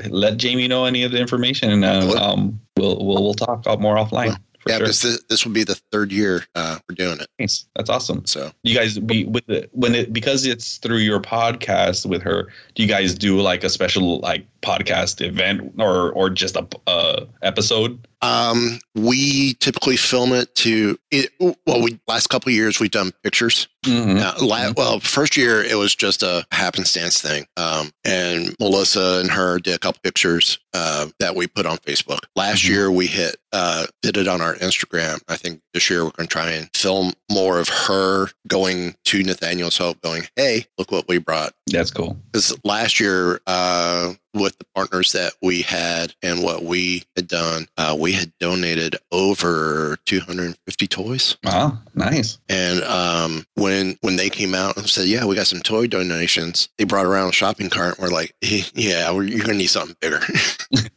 Let Jamie know any of the information, and uh, um, we'll we'll we'll talk more offline. Well, yeah, sure. this, this will be the third year uh, we're doing it. Nice. That's awesome. So You guys be with the when it because it's through your podcast with her. Do you guys do like a special like podcast event or or just a uh, episode? Um, we typically film it to it, well. We last couple of years we've done pictures. Mm-hmm. Uh, la- well, first year it was just a happenstance thing, um, and Melissa and her did a couple pictures uh, that we put on Facebook. Last Mhm. year we hit uh, did it on our Instagram. I think this year we're going to try and film more of her going to Nathaniel's Hope, going, "Hey, look what we brought." That's cool. Because last year, uh, with the partners that we had and what we had done, uh, we had donated over 250 toys. Wow, nice. And um, when when they came out and said, "Yeah, we got some toy donations," they brought around a shopping cart. And we're like, (laughs) "Yeah, we're, you're gonna need something bigger." (laughs)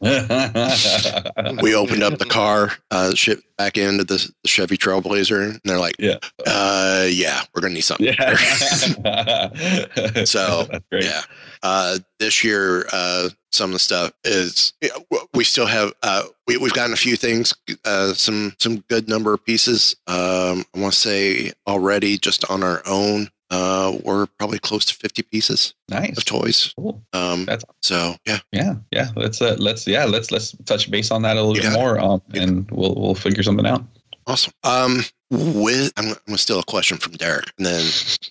we opened up the car, uh, shipped back into the, the Chevy Trailblazer, and they're like, Yeah. uh, "Yeah, we're gonna need something." yeah. bigger." (laughs) So. Yeah. Uh, this year, uh, some of the stuff is we still have uh, we we've gotten a few things, uh, some some good number of pieces. Um, I want to say already just on our own, uh, we're probably close to fifty pieces Nice. of toys. Cool. Um, That's so yeah, Yeah, yeah. Let's uh, let's yeah let's let's touch base on that a little You bit more, um, Yeah. and we'll we'll figure something out. awesome. Um, with I'm, I'm steal a question from Derek, and then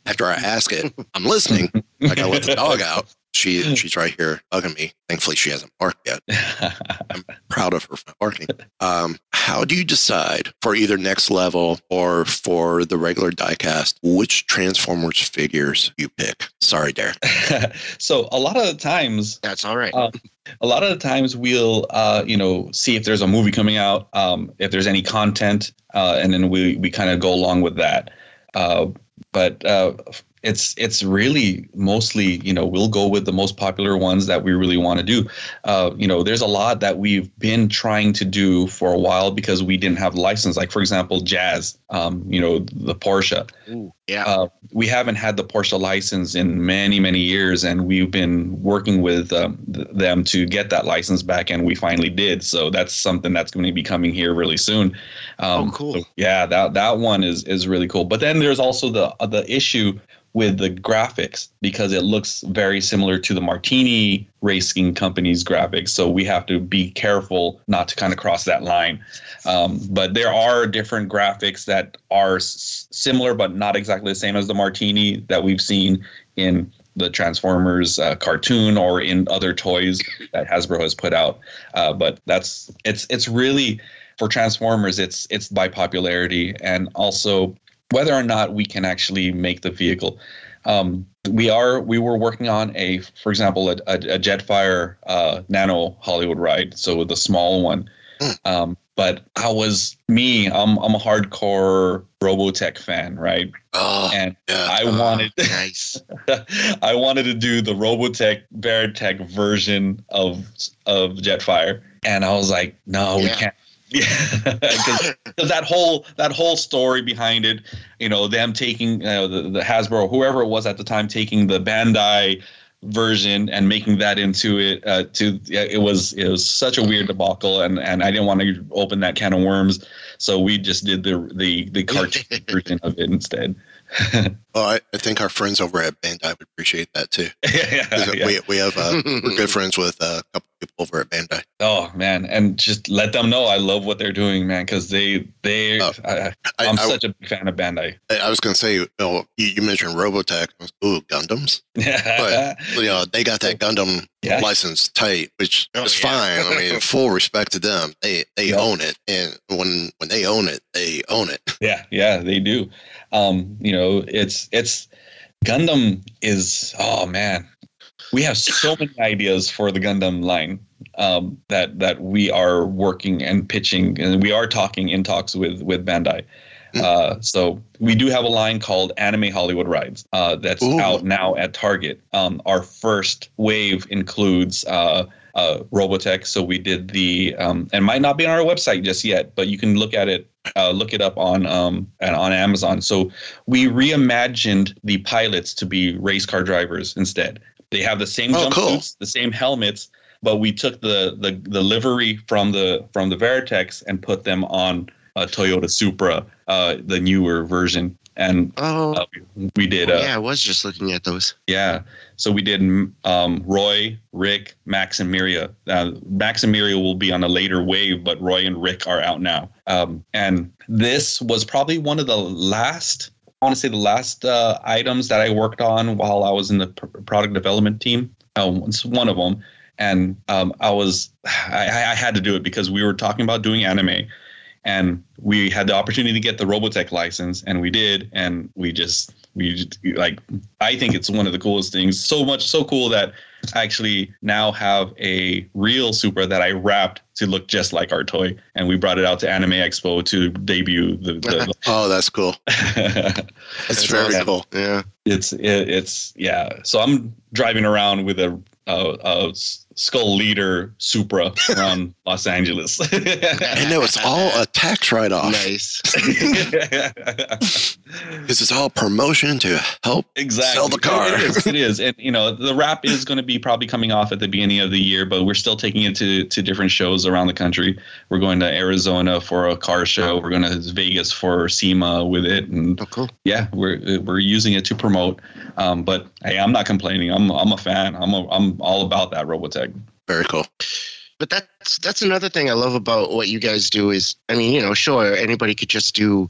after I ask it, I'm listening. I gotta let the dog out. She she's right here hugging me. Thankfully, she hasn't barked yet. I'm (laughs) proud of her for barking. Um, how do you decide for either next level or for the regular diecast which Transformers figures you pick? Sorry, Derek. (laughs) so a lot of the times That's all right. Uh, a lot of the times we'll uh, you know see if there's a movie coming out um, if there's any content uh, and then we we kind of go along with that uh, but uh, it's it's really mostly you know we'll go with the most popular ones that we really want to do. Uh, you know, there's a lot that we've been trying to do for a while because we didn't have license. Like for example, Jazz. Um, you know, the Porsche. Ooh, yeah. Uh, we haven't had the Porsche license in many many years, and we've been working with um, th- them to get that license back, and we finally did. So that's something that's going to be coming here really soon. Um, oh, cool. so yeah, that that one is is really cool. But then there's also the the issue with the graphics because it looks very similar to the Martini Racing Company's graphics. So we have to be careful not to kind of cross that line. Um, but there are different graphics that are s- similar but not exactly the same as the Martini that we've seen in the Transformers uh, cartoon or in other toys that Hasbro has put out. Uh, but that's it's it's really for Transformers. It's it's by popularity and also whether or not we can actually make the vehicle. Um, we are we were working on a, for example, a, a, a Jetfire uh, Nano Hollywood ride, so the small one. Um, but I was me. I'm I'm a hardcore Robotech fan, right? Oh, and yeah. I wanted (laughs) nice. I wanted to do the Robotech Veritech version of of Jetfire, and I was like, no, we can't. (laughs) Yeah, because that whole that whole story behind it, you know, them taking uh, the, the Hasbro, whoever it was at the time, taking the Bandai version and making that into it uh, to it was it was such a weird debacle and and I didn't want to open that can of worms so we just did the the the cartoon (laughs) version of it instead (laughs) Well, I, I think our friends over at Bandai would appreciate that too. (laughs) yeah, 'Cause yeah. We, we have uh, we're good (laughs) friends with uh, a couple people over at Bandai. Oh man, and just let them know I love what they're doing, man, because they they Oh. I, I, I'm I, such a big fan of Bandai. I- I was going to say, you, know, you, you mentioned Robotech. Was, Ooh, Gundams. But you know, they got that Gundam (laughs) Yeah. license tight, which Oh, is yeah. fine. I mean, full respect to them. They they Yeah. own it, and when when they own it, they own it. yeah, yeah, they do. Um, you know, it's it's Gundam is oh man, we have so many ideas for the Gundam line um, that that we are working and pitching, and we are talking in talks with with Bandai. Uh, so we do have a line called Anime Hollywood Rides uh, that's Ooh. out now at Target. Um, our first wave includes uh, uh, Robotech. So we did the um, and might not be on our website just yet, but you can look at it, uh, look it up on um, and on Amazon. So we reimagined the pilots to be race car drivers instead. They have the same Oh, cool. jumpsuits, the same helmets, but we took the the the livery from the from the Veritechs and put them on a Toyota Supra, uh, the newer version, and Oh, uh, we did. Uh, yeah, I was just looking at those. yeah. So we did um, Roy, Rick, Max, and Miriya. Uh, Max and Miriya will be on a later wave, but Roy and Rick are out now. Um, and this was probably one of the last, I want to say the last uh, items that I worked on while I was in the pr- product development team. Uh, it's one of them. And um, I was, (sighs) I, I had to do it because we were talking about doing anime and we had the opportunity to get the Robotech license, and we did, and we just we just, like I think it's one of the coolest things. So much, so cool that I actually now have a real Supra that I wrapped to look just like our toy, and we brought it out to Anime Expo to debut the. the, (laughs) Oh, that's cool. (laughs) That's very awesome. cool. Yeah. it's it, it's yeah. So I'm driving around with a a, a skull leader Supra from (laughs) Los Angeles. (laughs) And no, it's all a tax write off Nice. (laughs) because it's all promotion to help exactly sell the car. It is, it is. and you know the wrap is going to be probably coming off at the beginning of the year, but we're still taking it to to different shows around the country. We're going to Arizona for a car show. We're going to Vegas for SEMA with it, and Oh, cool. yeah, we're we're using it to promote. Um, but hey, I'm not complaining. I'm I'm a fan. I'm a, I'm all about that Robotech. Very cool. But that's that's another thing I love about what you guys do is I mean, you know, sure, anybody could just do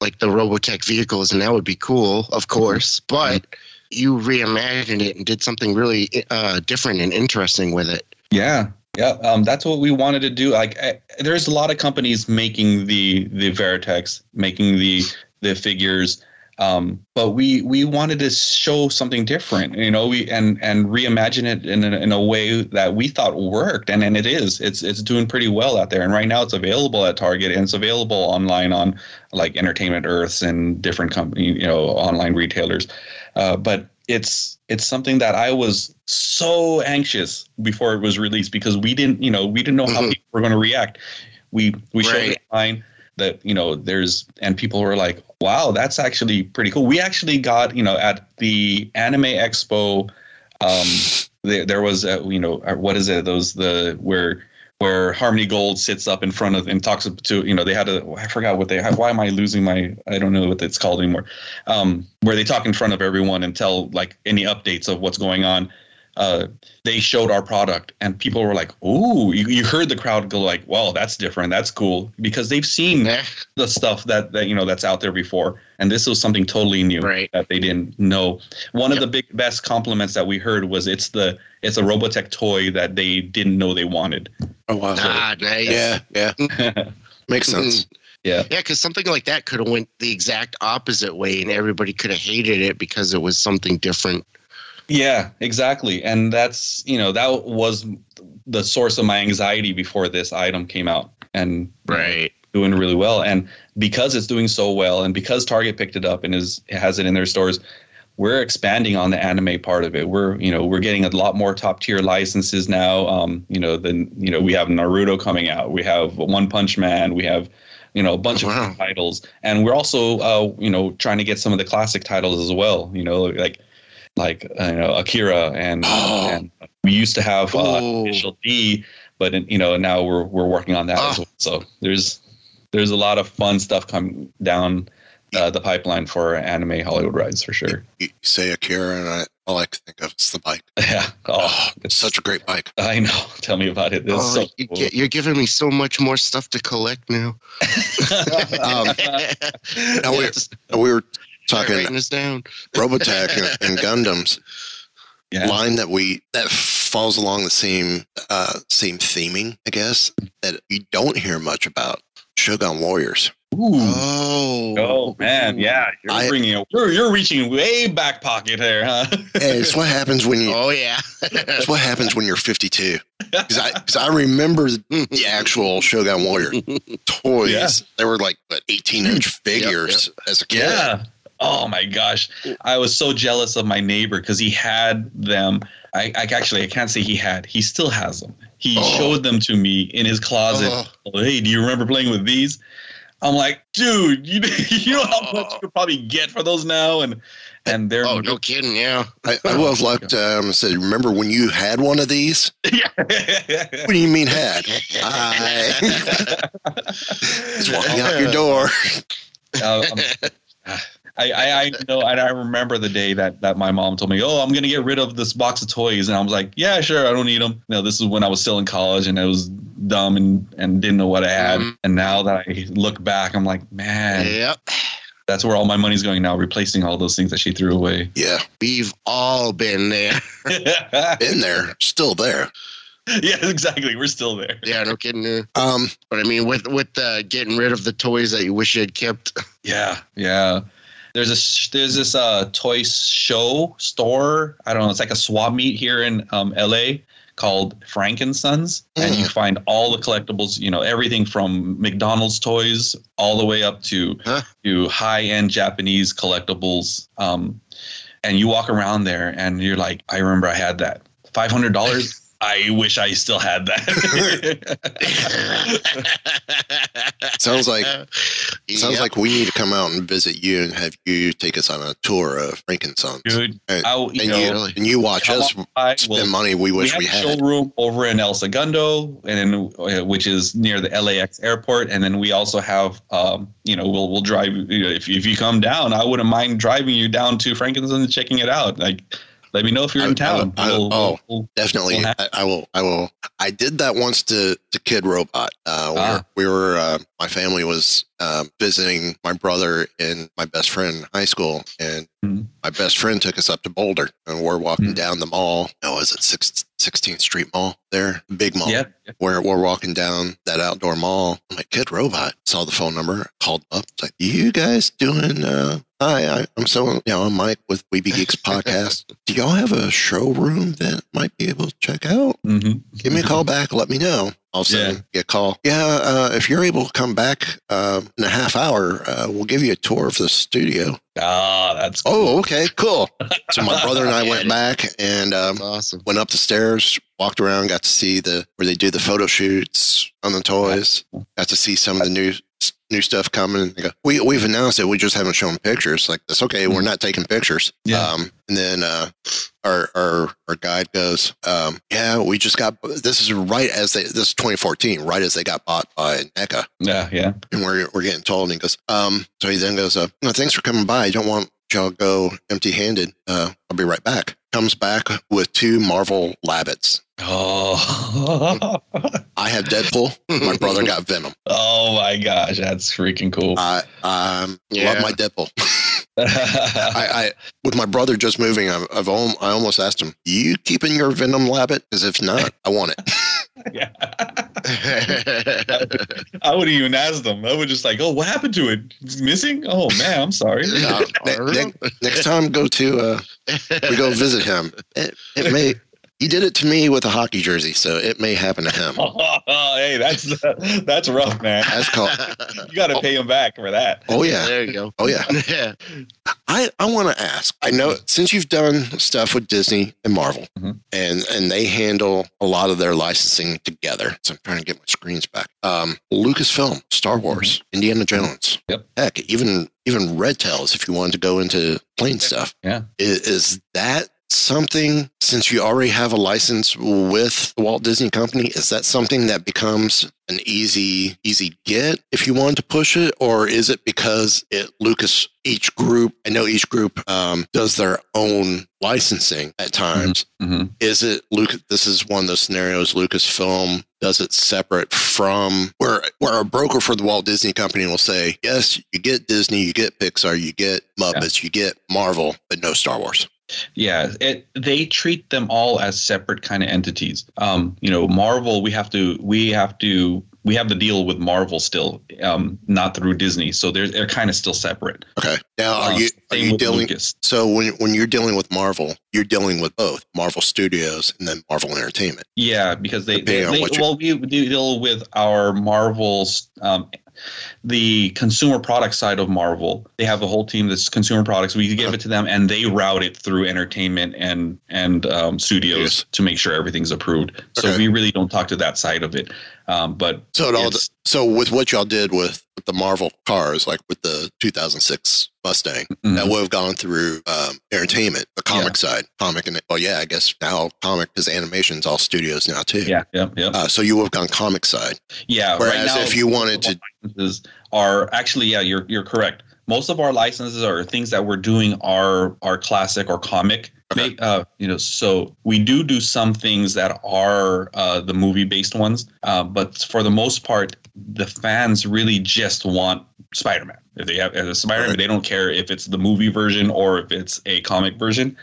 like the Robotech vehicles and that would be cool, of course, but you reimagined it and did something really uh, different and interesting with it. Yeah, yeah. Um, that's what we wanted to do. Like, I, there's a lot of companies making the the Veritechs, making the the figures, um, but we we wanted to show something different. You know, we and and reimagine it in a, in a way that we thought worked, and and it is. It's it's doing pretty well out there. And right now, it's available at Target and it's available online on like Entertainment Earths and different company, you know, online retailers. Uh, but it's it's something that I was so anxious before it was released because we didn't you know we didn't know how Mhm. people were going to react. We we showed it online that you know there's and people were like, wow, that's actually pretty cool. We actually got you know at the Anime Expo. Um, there, there was a, you know what is it those the where where Harmony Gold sits up in front of and talks to you know they had a I forgot what they why am I losing my I don't know what it's called anymore um, where they talk in front of everyone and tell like any updates of what's going on. Uh, they showed our product and people were like, "Ooh!" You, you heard the crowd go like, "Wow, that's different. That's cool," because they've seen Yeah. the stuff that that you know that's out there before, and this was something totally new Right. that they didn't know. One of the big best compliments that we heard was it's the it's a Robotech toy that they didn't know they wanted. Oh wow. Ah, nice. Yeah, yeah. (laughs) Makes sense. Yeah. Yeah, because something like that could have went the exact opposite way, and everybody could have hated it because it was something different. Yeah, exactly. And that's, you know, that was the source of my anxiety before this item came out and Right. doing really well. And because it's doing so well and because Target picked it up and is has it in their stores, we're expanding on the anime part of it. We're, you know, we're getting a lot more top tier licenses now. Um, you know, then, you know, we have Naruto coming out. We have One Punch Man. We have, you know, a bunch Oh, wow. of titles. And we're also, uh, you know, trying to get some of the classic titles as well. You know, like like uh, you know Akira and Oh. (gasps) and we used to have uh. Initial D, but you know now we're we're working on that as Ah. well. So there's there's a lot of fun stuff coming down uh, the pipeline for anime Hollywood rides for sure. You say Akira, and I, all I can think of is the bike. (laughs) Yeah. Oh, Oh, it's such a great bike. I know. (laughs) Tell me about it. Oh, so you cool. you're giving me so much more stuff to collect now. (laughs) Um, now we're, we were talking writing this down. (laughs) Robotech and, and Gundams yeah. line that we that falls along the same uh, same theming, I guess, that you don't hear much about. Shogun Warriors. Ooh. Oh, Oh man, yeah, you're I- bringing it. You're, you're reaching way back pocket there, huh? Hey, it's what happens when you. (laughs) Oh yeah. It's what happens when you're 52. (laughs) Because I, 'cause I remember the actual Shogun Warrior toys. Yeah. They were like what 18 inch figures as a kid. Yeah. Oh my gosh, I was so jealous of my neighbor because he had them. I, I actually I can't say he had. He still has them. He Oh. showed them to me in his closet. Oh. hey, do you remember playing with these? I'm like, dude, you (laughs) you know how much you could probably get for those now, and and they're Oh, no kidding. Yeah. I, I would have loved um, said, remember when you had one of these? (laughs) yeah. What do you mean had? I (laughs) was walking out your door. Uh, I, I, I know, and I remember the day that, that my mom told me, "Oh, I'm gonna get rid of this box of toys," and I was like, "Yeah, sure, I don't need them." You know, this is when I was still in college and I was dumb and, and didn't know what I had. Mhm. And now that I look back, I'm like, man, Yep. that's where all my money's going now, replacing all those things that she threw away. Yeah, We've all been there. (laughs) been there, still there. yeah, exactly. We're still there. Yeah, no kidding. Um, But I mean, with with uh, getting rid of the toys that you wish you had kept. Yeah, yeah. There's a there's this uh toy show store. I don't know. It's like a swap meet here in um, L.A. called Frankensons, and you find all the collectibles. You know, everything from McDonald's toys all the way up to Huh? to high end Japanese collectibles. Um, and you walk around there, and you're like, I remember I had that. Five hundred dollars. I wish I still had that. (laughs) sounds like sounds Yep. like we need to come out and visit you and have you take us on a tour of Frankensons. Dude, And, I, and you you, know, really. and you watch us on spend We'll- money we wish have we, a had. showroom over in El Segundo, and then, uh, which is near the LAX airport, and then we also have, um, you know, we'll we'll drive. You know, if if you come down, I wouldn't mind driving you down to Frankenstein and checking it out. Like, let me know if you're I- in town. I- I- We'll- oh. we'll- Definitely, We'll I, will. I will. I did that once to to Kidrobot. Uh, we Ah. were, we were uh, my family was um, visiting my brother and my best friend in high school, and Mhm. my best friend took us up to Boulder, and we're walking Mhm. down the mall. Oh, is it Six- 16th Street Mall there? Big mall. yeah, Where we're walking down that outdoor mall. Like, Kidrobot. Saw the phone number, called up. It's like, you guys doing? Uh, hi, I, I'm so you know I'm Mike with We Be Geeks (laughs) podcast. Do y'all have a showroom that might be able to check out? hmm Give me a call back. Let me know. All of a sudden get a call. Yeah, uh, if you're able to come back uh, in a half hour, uh, we'll give you a tour of the studio. Ah, that's Oh, okay, cool. (laughs) So my brother and I went back and um, awesome. went up the stairs, walked around, got to see the where they do the photo shoots on the toys. Got to see some of the new new stuff coming. They go, we we've announced it. We just haven't shown pictures. Like that's okay. We're not taking pictures. Yeah. Um, and then uh, our our our guide goes, um, yeah, we just got. This is right as they. This is 2014, right as they got bought by NECA. Yeah, yeah. And we're we're getting told. And he goes, um. So he then goes, uh, no, thanks for coming by. I don't want y'all go empty handed. Uh, I'll be right back. Comes back with two Marvel Labbits. Oh, I have Deadpool. My brother got Venom. (laughs) oh my gosh, that's freaking cool. I um, Yeah. love my Deadpool. (laughs) I, I with my brother just moving, I've, I've al- I almost asked him, "You keeping your Venom Labbit? Because if not, I want it." yeah. (laughs) I wouldn't even ask them. I would just like, oh, what happened to it? It's missing? Oh man, I'm sorry. Uh, ne- ne- next time, go to uh, we go visit him. It, it may he did it to me with a hockey jersey, so it may happen to him. (laughs) hey, that's that's rough, man. That's called. You got to pay him back for that. Oh yeah. There you go. Oh yeah. (laughs) Yeah. I, I want to ask. I know since you've done stuff with Disney and Marvel, Mhm. and and they handle a lot of their licensing together. So I'm trying to get my screens back. Um, Lucasfilm, Star Wars, Indiana Jones. Yep. Heck, even even Red Tails, if you wanted to go into plane stuff. Yeah. Is, is that something since you already have a license with the Walt Disney Company? Is that something that becomes an easy easy get if you wanted to push it, or is it because it Lucas each group? I know each group um, does their own licensing at times. hmm Is it Lucas? This is one of those scenarios. Lucasfilm does it separate from where where a broker for the Walt Disney Company will say, yes, you get Disney, you get Pixar, you get Muppets, you get Marvel, but no Star Wars. Yeah, it they treat them all as separate kind of entities. Um, you know, Marvel, we have to we have to we have the deal with Marvel still, um, not through Disney. So they're they're kind of still separate. Okay. Now, are Uh, you are you dealing? Lucas. So when when you're dealing with Marvel, you're dealing with both Marvel Studios and then Marvel Entertainment. Yeah, because they, they, Depending they well we deal with our Marvel's um, the consumer product side of Marvel. They have a whole team that's consumer products. We give it to them, and they route it through entertainment and and um, studios Yes. to make sure everything's approved. So Okay. we really don't talk to that side of it. Um, but So it all. So with what y'all did with the Marvel cars, like with the 2006 Mustang, Mhm. that would have gone through um, entertainment, the comic side, comic, and oh yeah, I guess now comic because animation's all studios now too. yeah, yeah, yeah. Uh, so you would have gone comic side. Yeah. Whereas if you wanted to- licenses are actually yeah, you're you're correct. Most of our licenses are things that we're doing are are classic or comic. Okay. Uh, you know, so we do do some things that are uh, the movie based ones, uh, but for the most part, the fans really just want Spider-Man. If they have if it's Spider-Man, Right. they don't care if it's the movie version or if it's a comic version.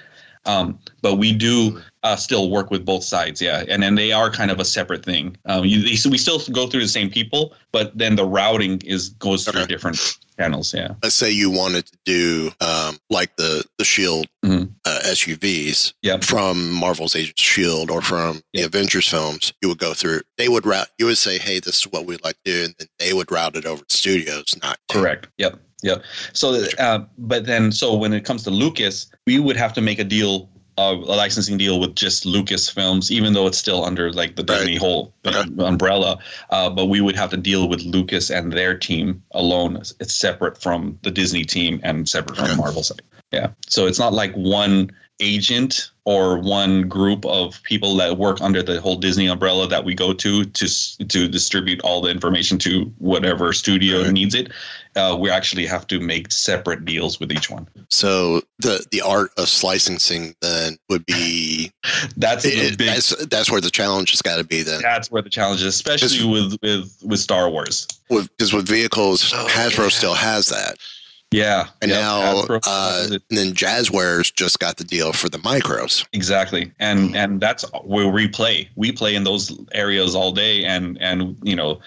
Um, but we do uh, still work with both sides, yeah, and then they are kind of a separate thing. Um, you, they, so we still go through the same people, but then the routing is goes through Okay. different channels, yeah. Let's say you wanted to do um, like the the Shield Mhm. uh, SUVs Yep. from Marvel's Agents of Shield or from the Avengers films. You would go through. They would route. You would say, "Hey, this is what we'd like to do," and then they would route it over to studios. Not Correct. Yep. Yep. So, uh, but then, so when it comes to Lucas, we would have to make a deal, uh, a licensing deal with just Lucas Films, even though it's still under like the Right. Disney whole Okay. umbrella. Uh, but we would have to deal with Lucas and their team alone. It's- separate from the Disney team and separate from Okay. the Marvel side. Yeah. So it's not like one agent or one group of people that work under the whole Disney umbrella that we go to to to distribute all the information to whatever studio Right. needs it. Uh, we actually have to make separate deals with each one. So the the art of slicing then would be (laughs) That's the it- big. that's that's where the challenge has got to be then. that's where the challenge is, especially with with with Star Wars. Because with vehicles, Oh, Hasbro yeah. still has that, Yeah, and Yep, now Hasbro uh, has and then Jazwares just got the deal for the micros. Exactly, and and that's where we play. We play in those areas all day, and and you know,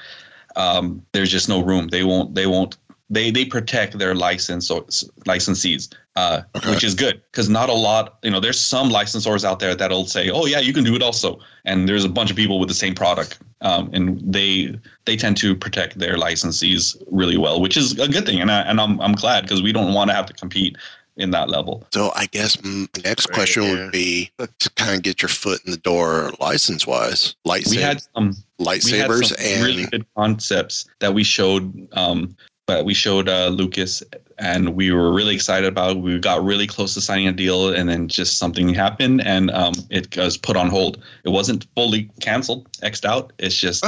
um, there's just no room. They won't they won't they they protect their license or licensees, uh, which is good because not a lot. You know, there's some licensors out there that'll say, "Oh yeah, you can do it also," and there's a bunch of people with the same product, um, and they they tend to protect their licensees really well, which is a good thing, and I, and I'm I'm glad because we don't want to have to compete in that level. So I guess my next question would be to kind of get your foot in the door license wise. Lightsaber, we had some lightsabers we had some and really good concepts that we showed um but we showed uh, Lucas and we were really excited about it. we got really close to signing a deal and then just something happened and um, it was put on hold it wasn't fully canceled xed out it's just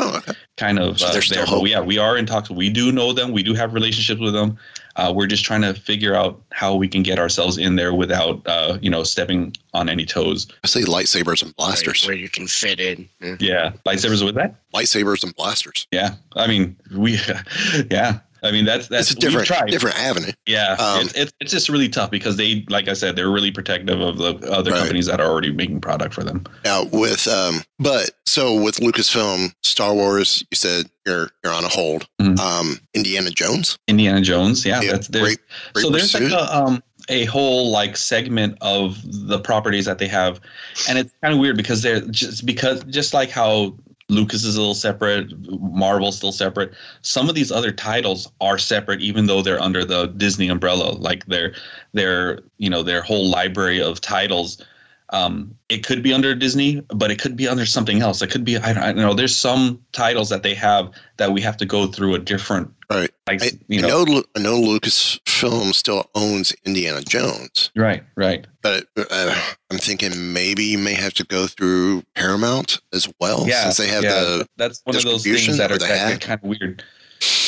kind of uh, there's still there but hope. yeah we are in talks we do know them we do have relationships with them uh, we're just trying to figure out how we can get ourselves in there without uh, you know stepping on any toes I say lightsabers and blasters. where you can fit in. Yeah. yeah lightsabers with that lightsabers and blasters. yeah i mean we (laughs) yeah i mean that's that's It's a different different avenue. Yeah, Um, it's, it's it's just really tough because they, like I said, they're really protective of the other Right. companies that are already making product for them. Now with um, but so with Lucasfilm, Star Wars, you said you're you're on a hold. Mhm. Um, Indiana Jones. Indiana Jones, yeah, Yeah, that's there's, great- great so there's like a um a whole like segment of the properties that they have, and it's kind of weird because they're just because just like how Lucas is a little separate, Marvel's still separate. Some of these other titles are separate, even though they're under the Disney umbrella. Like their their you know their whole library of titles. Um, it could be under Disney, but it could be under something else. It could be I don't, I don't know. There's some titles that they have that we have to go through a different Right. like I, you I know, know I know Lucasfilm still owns Indiana Jones, right right but uh, I'm thinking maybe you may have to go through Paramount as well, yeah, since they have yeah, the that's one of those things that are that kind of weird.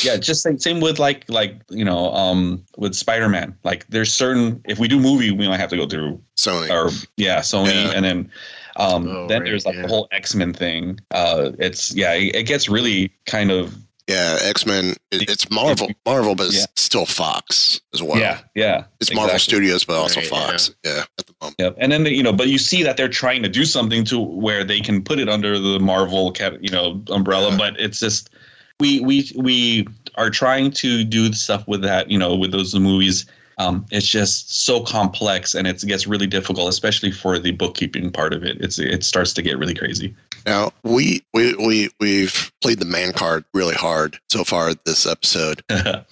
Yeah, just same, same with like like you know um with Spider Man. Like there's certain if we do movie we might have to go through Sony. or yeah Sony Yeah. and then um Oh, then right, there's like yeah. the whole X Men thing. Uh, it's yeah it, it gets really kind of Yeah, X Men. It, it's Marvel, Marvel, but it's Yeah. still Fox as well. yeah yeah it's Marvel. Studios, but also Right, Fox. Yeah. at the moment. Yep. And then you know, but you see that they're trying to do something to where they can put it under the Marvel cat, you know, umbrella, Yeah. but it's just we we we are trying to do stuff with that, you know, with those movies. Um, it's just so complex and it gets really difficult, especially for the bookkeeping part of it. It's it starts to get really crazy. Now we we we we've played the man card really hard so far this episode. (laughs)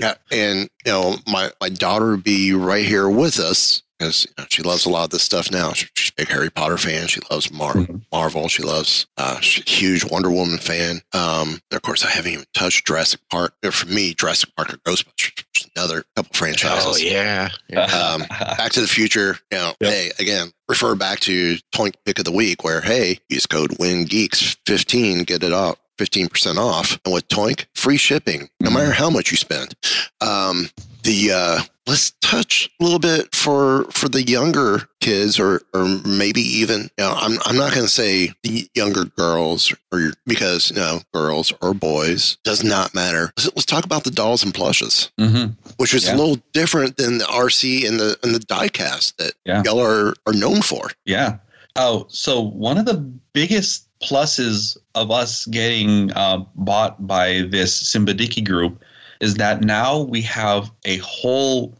Yeah, and you know my my daughter would be right here with us because you know, she loves a lot of this stuff now. She- She's a big Harry Potter fan. She loves Mar- Mhm. Marvel. She loves uh, she's a huge Wonder Woman fan. Um, of course, I haven't even touched Jurassic Park. For me, Jurassic Park or Ghostbusters, which is another couple franchises. Oh yeah. yeah. Um, Back to the Future, you know, Yep. hey, again, refer back to Toynk Pick of the Week where, hey, use code WINGEEKS15, get it off. 15% off. And with Toynk, free shipping, no matter how much you spend. Um, the, uh, let's touch a little bit for, for the younger kids or, or maybe even, you know, I'm, I'm not going to say the younger girls or because, you know, girls or boys does not matter. Let's, let's talk about the dolls and plushes hmm which is Yeah. a little different than the RC and the and the diecast that Yeah. y'all are, are known for. Yeah. Oh, so one of the biggest pluses of us getting uh, bought by this Simba Dickie group is that now we have a whole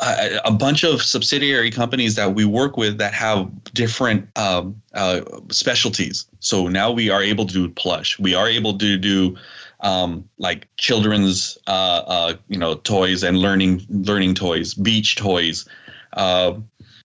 a, bunch of subsidiary companies that we work with that have different um, uh, specialties. So now we are able to do plush. We are able to do um, like children's uh, uh, you know toys and learning learning toys, beach toys.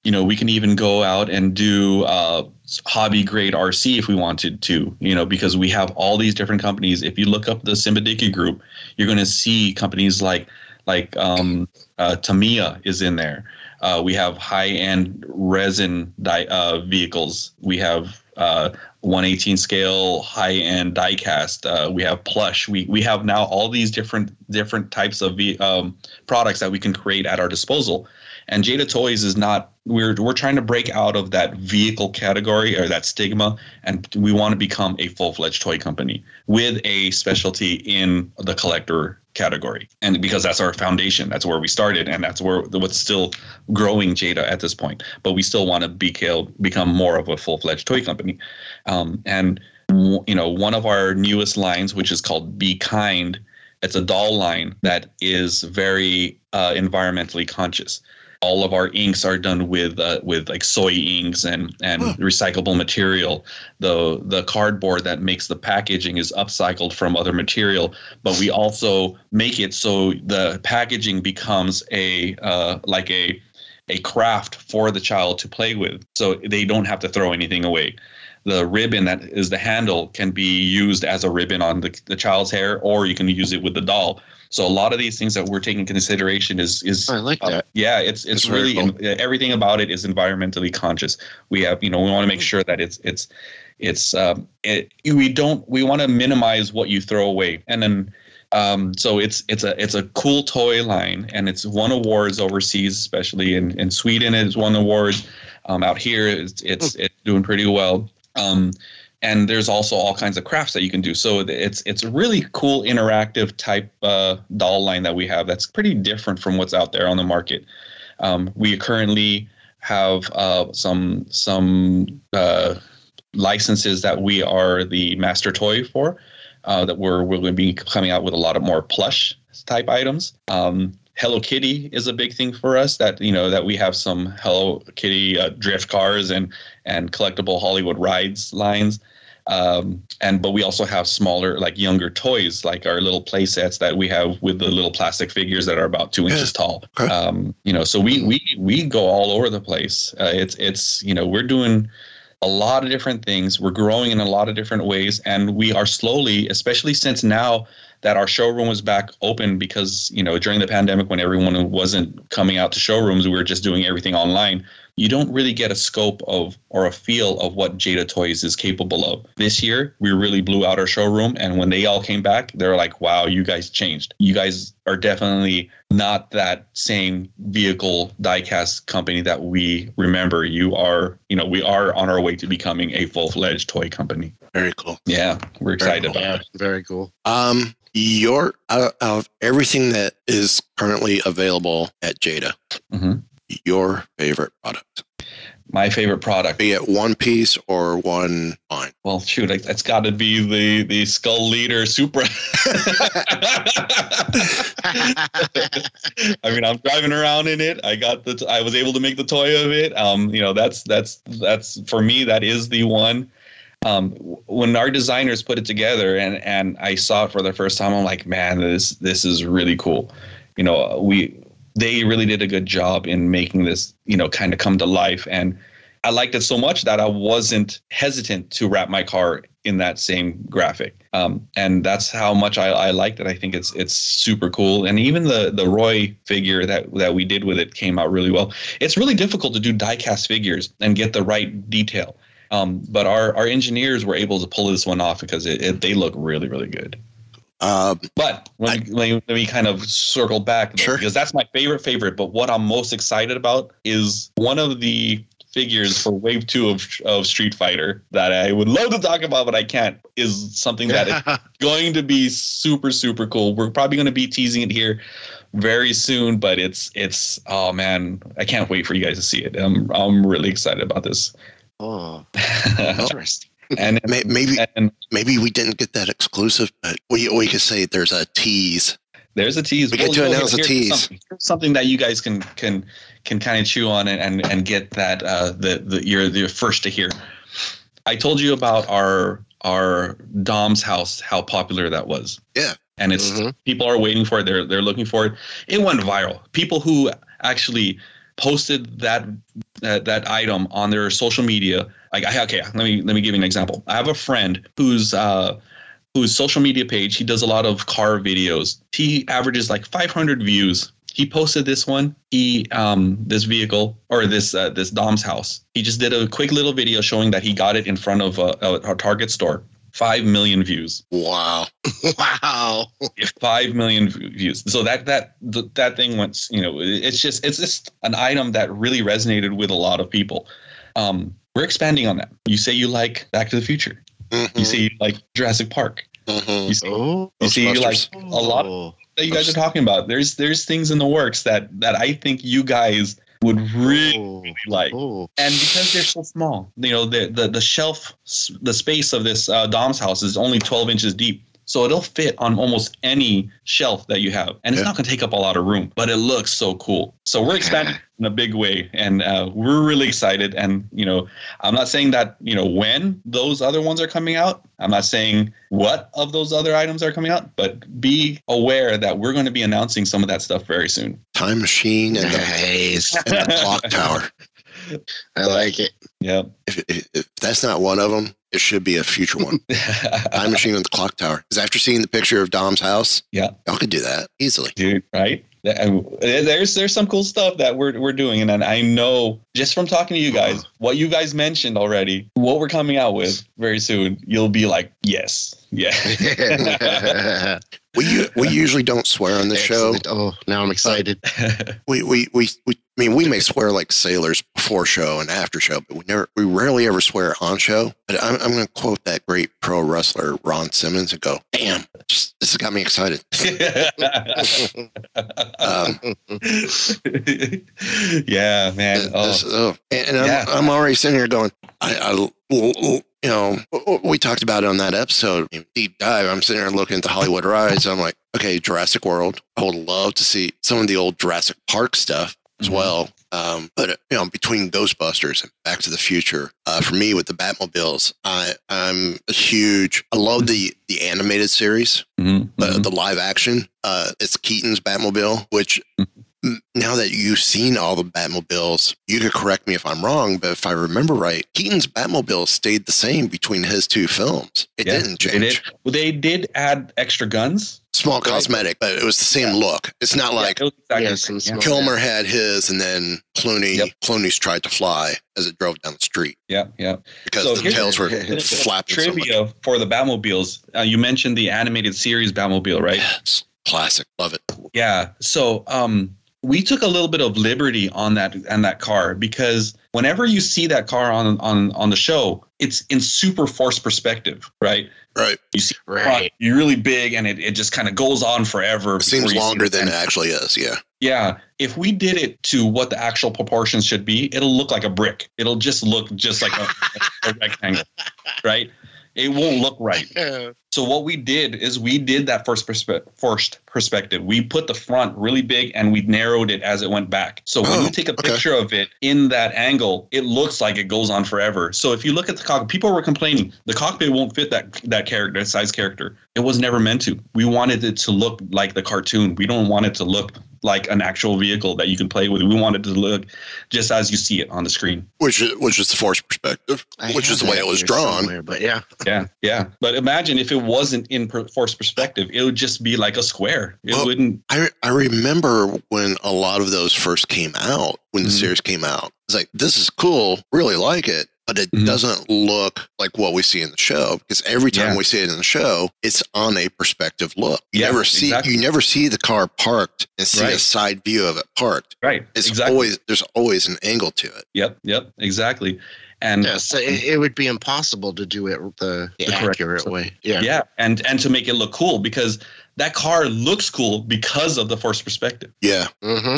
You know, we can even go out and do uh, hobby grade RC if we wanted to, you know, because we have all these different companies. If you look up the Simba Dickie group, you're going to see companies like like um, uh, Tamiya is in there. Uh, we have high end resin die, uh, vehicles. We have uh, 118 scale high end die cast. Uh, we have plush. We we have now all these different different types of um, products that we can create at our disposal. And Jada Toys is not we're we're trying to break out of that vehicle category or that stigma and we want to become a full-fledged toy company with a specialty in the collector category. And because that's our foundation, that's where we started and that's where what's still growing Jada at this point. But we still want to become become more of a full-fledged toy company. Um, and you know, one of our newest lines which is called Be Kind it's a doll line that is very uh, environmentally conscious. All of our inks are done with uh, with like soy inks and and recyclable material. The the cardboard that makes the packaging is upcycled from other material, but we also make it so the packaging becomes a uh, like a a craft for the child to play with, so they don't have to throw anything away the ribbon that is the handle can be used as a ribbon on the, the child's hair or you can use it with the doll so a lot of these things that we're taking consideration is is I like uh, that. yeah it's it's That's really cool. everything about it is environmentally conscious we have you know we want to make sure that it's it's it's um it, we don't we want to minimize what you throw away and then um, so it's it's a it's a cool toy line, and it's won awards overseas, especially in, in Sweden. It's won awards. Um, out here, it's it's, it's doing pretty well. Um, and there's also all kinds of crafts that you can do. So it's it's a really cool interactive type uh, doll line that we have. That's pretty different from what's out there on the market. Um, we currently have uh, some some uh, licenses that we are the master toy for. Uh, that we're we're going to be coming out with a lot of more plush type items. Um, Hello Kitty is a big thing for us. That you know that we have some Hello Kitty uh, drift cars and and collectible Hollywood rides lines. Um, and but we also have smaller, like younger toys, like our little play sets that we have with the little plastic figures that are about two inches tall. Um, you know, so we we we go all over the place. Uh, it's it's you know we're doing a lot of different things. We're growing in a lot of different ways, and we are slowly, especially since now that our showroom was back open because you know during the pandemic when everyone wasn't coming out to showrooms, we were just doing everything online. You don't really get a scope of or a feel of what Jada Toys is capable of. This year, we really blew out our showroom, and when they all came back, they're like, "Wow, you guys changed. You guys are definitely not that same vehicle diecast company that we remember. You are, you know, we are on our way to becoming a full-fledged toy company." Very cool. Yeah, we're excited cool. about it. Very cool. Um, your out of everything that is currently available at Jada, Mhm. Your favorite product, My favorite product. be it one piece or one line. Well, shoot, that's got to be the the Skull Leader Supra. (laughs) (laughs) I mean, I'm driving around in it. I got the. I was able to make the toy of it. Um, you know, that's that's that's for me. That is the one. Um, when our designers put it together and and I saw it for the first time, I'm like, man, this this is really cool. You know, we they really did a good job in making this, you know, kind of come to life. And I liked it so much that I wasn't hesitant to wrap my car in that same graphic. Um, and that's how much I, I liked it. I think it's it's super cool. And even the the Roy figure that that we did with it came out really well. It's really difficult to do diecast figures and get the right detail. Um, but our, our engineers were able to pull this one off because it, it, they look really, really good. Um, But let me, let, me, let me kind of circle back though, because that's my favorite favorite. But what I'm most excited about is one of the figures for Wave Two of of Street Fighter that I would love to talk about, but I can't. Is something that is (laughs) going to be super super cool. We're probably going to be teasing it here very soon, but it's it's oh man, I can't wait for you guys to see it. I'm I'm really excited about this. Oh, (laughs) interesting. And maybe maybe we didn't get that exclusive, but we we could say there's a tease. There's a tease. We get to Well, announce a tease. Something, something that you guys can can can kind of chew on and and, and get that uh, the the you're the first to hear. I told you about our our Dom's house, how popular that was. Yeah. And it's people are waiting for it. They're they're looking for it. It went viral. People who actually posted that uh, that item on their social media. Like, I, okay, let me let me give you an example. I have a friend who's uh, whose social media page he does a lot of car videos. He averages like 500 views. He posted this one. He um this vehicle or this uh, this Dom's house. He just did a quick little video showing that he got it in front of a, a, a Target store. Five million views. Wow. (laughs) wow. Five million views. So that that that thing went. You know, it's just it's just an item that really resonated with a lot of people. Um, we're expanding on that. You say you like Back to the Future. You say you like Jurassic Park. You see, you see you like a lot of that you guys are talking about. There's there's things in the works that that I think you guys would really, really like, and because they're so small, you know, the the the shelf, the space of this uh, Dom's house is only 12 inches deep. So it'll fit on almost any shelf that you have, and it's Yeah. not going to take up a lot of room, but it looks so cool. So we're expanding (laughs) in a big way, and uh, we're really excited. And you know, I'm not saying that you know when those other ones are coming out. I'm not saying what of those other items are coming out, but be aware that we're going to be announcing some of that stuff very soon. Time machine and the, Nice. (laughs) and the clock tower. I like it. Yeah. If, if, if that's not one of them, it should be a future one. (laughs) Time machine and the clock tower. Because after seeing the picture of Dom's house, Yeah. y'all could do that easily. dude right And um, there's there's some cool stuff that we're we're doing and I know just from talking to you guys what you guys mentioned already what we're coming out with very soon you'll be like yes yeah (laughs) We we usually don't swear on the show. Oh, now I'm excited. We, we we we. I mean, we may swear like sailors before show and after show, but we never we rarely ever swear on show. But I'm I'm going to quote that great pro wrestler Ron Simmons and go, "Damn, this has got me excited." (laughs) Um, yeah man oh. This- oh. And, and I'm, Yeah. I'm already sitting here going, I, I, you know, we talked about it on that episode, deep dive. I'm sitting here looking at the Hollywood rides. I'm like, okay, Jurassic World. I would love to see some of the old Jurassic Park stuff as Mm-hmm. well. Um, but you know, between Ghostbusters and Back to the Future, uh, for me with the Batmobiles, I, I'm a huge. I love the the animated series, Mhm, but mhm. the live action. Uh, it's Keaton's Batmobile, which m- now that you've seen all the Batmobiles, you could correct me if I'm wrong, but if I remember right, Keaton's Batmobile stayed the same between his two films. It Yeah, didn't they change. did. Well, they did add extra guns Small cosmetic, but it was the same look. It's not like Yeah, it exactly Yeah, the some same. small- Kilmer had his and then Clooney Yep. Clooney's tried to fly as it drove down the street yeah yeah because So the tails were Little (laughs) flapping so much. trivia for the Batmobiles. Uh, you mentioned the animated series Batmobile, right? Yes. Classic. Love it. Yeah. So um, we took a little bit of liberty on that and that car because whenever you see that car on on on the show, it's in super force perspective, right? Right. You see, Right. you're really big, and it, it just kind of goes on forever. It seems you see longer than it actually is. Yeah. Yeah, if we did it to what the actual proportions should be, it'll look like a brick. It'll just look just like a, (laughs) a rectangle, right? It won't look right. (laughs) So what we did is we did that first perspe- first perspective. We put the front really big and we narrowed it as it went back. So when Oh, you take a okay. picture of it in that angle, it looks like it goes on forever. So if you look at the cockpit, people were complaining the cockpit won't fit that that character, that size character. It was never meant to. We wanted it to look like the cartoon. We don't want it to look like an actual vehicle that you can play with. We want it to look just as you see it on the screen. Which is which is the force perspective, I which is the way it was drawn. somewhere, But yeah, (laughs) Yeah, yeah. But imagine if it wasn't in per- force perspective, it would just be like a square. It Well, wouldn't. I I remember when a lot of those first came out, when the Mhm. series came out. It's like this is cool, really like it, but it Mhm. doesn't look like what we see in the show because every time Yeah. we see it in the show, it's on a perspective look. You Yeah, never see exactly. you never see the car parked and see a side view of it parked. Right. It's exactly. always there's always an angle to it. Yep. Yep. Exactly. And yeah. So it, it would be impossible to do it the, the, The correct- accurate way. Yeah. yeah, and and to make it look cool because that car looks cool because of the force perspective. Yeah. Mm-hmm.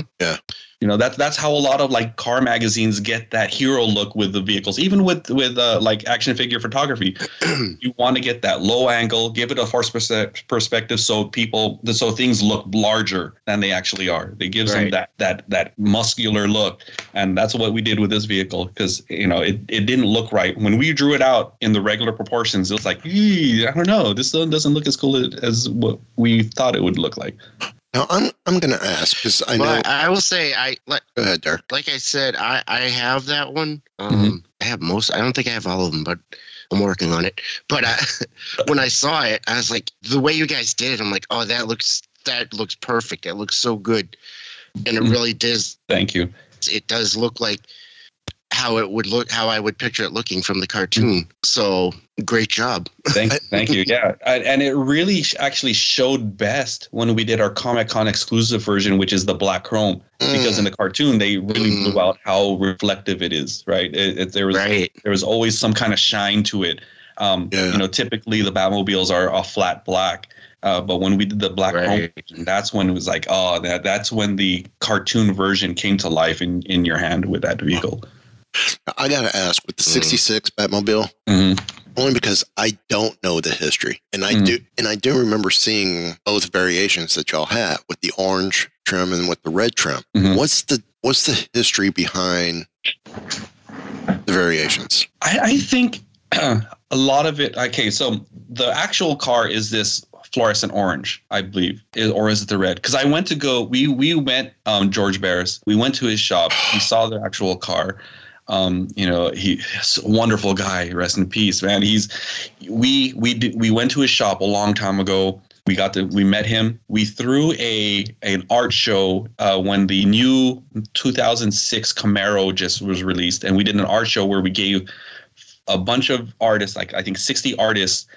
You know that's that's how a lot of like car magazines get that hero look with the vehicles. Even with with uh, like action figure photography, (clears throat) you want to get that low angle, give it a force perse- perspective, so people so things look larger than they actually are. It gives them that that that muscular look, and that's what we did with this vehicle because you know it, it didn't look right when we drew it out in the regular proportions. It was like, I don't know, this doesn't look as cool as what we thought it would look like. Now I'm I'm gonna ask because I know. But I will say, I like go ahead, Derek. like I said, I I have that one. Um, Mm-hmm. I have most. I don't think I have all of them, but I'm working on it. But I, (laughs) when I saw it, I was like, the way you guys did it, I'm like, oh, that looks that looks perfect. It looks so good, and it Mhm. really does. Thank you. It does look like how it would look, how I would picture it looking from the cartoon. So great job. Thank, (laughs) thank you. Yeah, I- and it really sh- actually showed best when we did our Comic Con exclusive version, which is the black chrome. Because in the cartoon, they really Mm. blew out how reflective it is. Right? It, it, there was Right. there was always some kind of shine to it. Um, Yeah. You know, typically the Batmobiles are a flat black. Uh, but when we did the black chrome, Right. version, that's when it was like, oh, that that's when the cartoon version came to life in in your hand with that vehicle. I gotta ask with the Mm. '66 Batmobile. Mhm. only because I don't know the history, and I Mhm. do, and I do remember seeing both variations that y'all had with the orange trim and with the red trim. Mhm. What's the what's the history behind the variations? I, I think (clears throat) a lot of it. Okay, so the actual car is this fluorescent orange, I believe, or is it the red? Because I went to go. We we went. Um, George Barris. We went to his shop. We saw the actual car. Um, you know, he's a wonderful guy. Rest in peace, man. He's we we did, we went to his shop a long time ago. We got to we met him. We threw a an art show uh, when the new 2006 Camaro just was released, and we did an art show where we gave a bunch of artists, like I think 60 artists,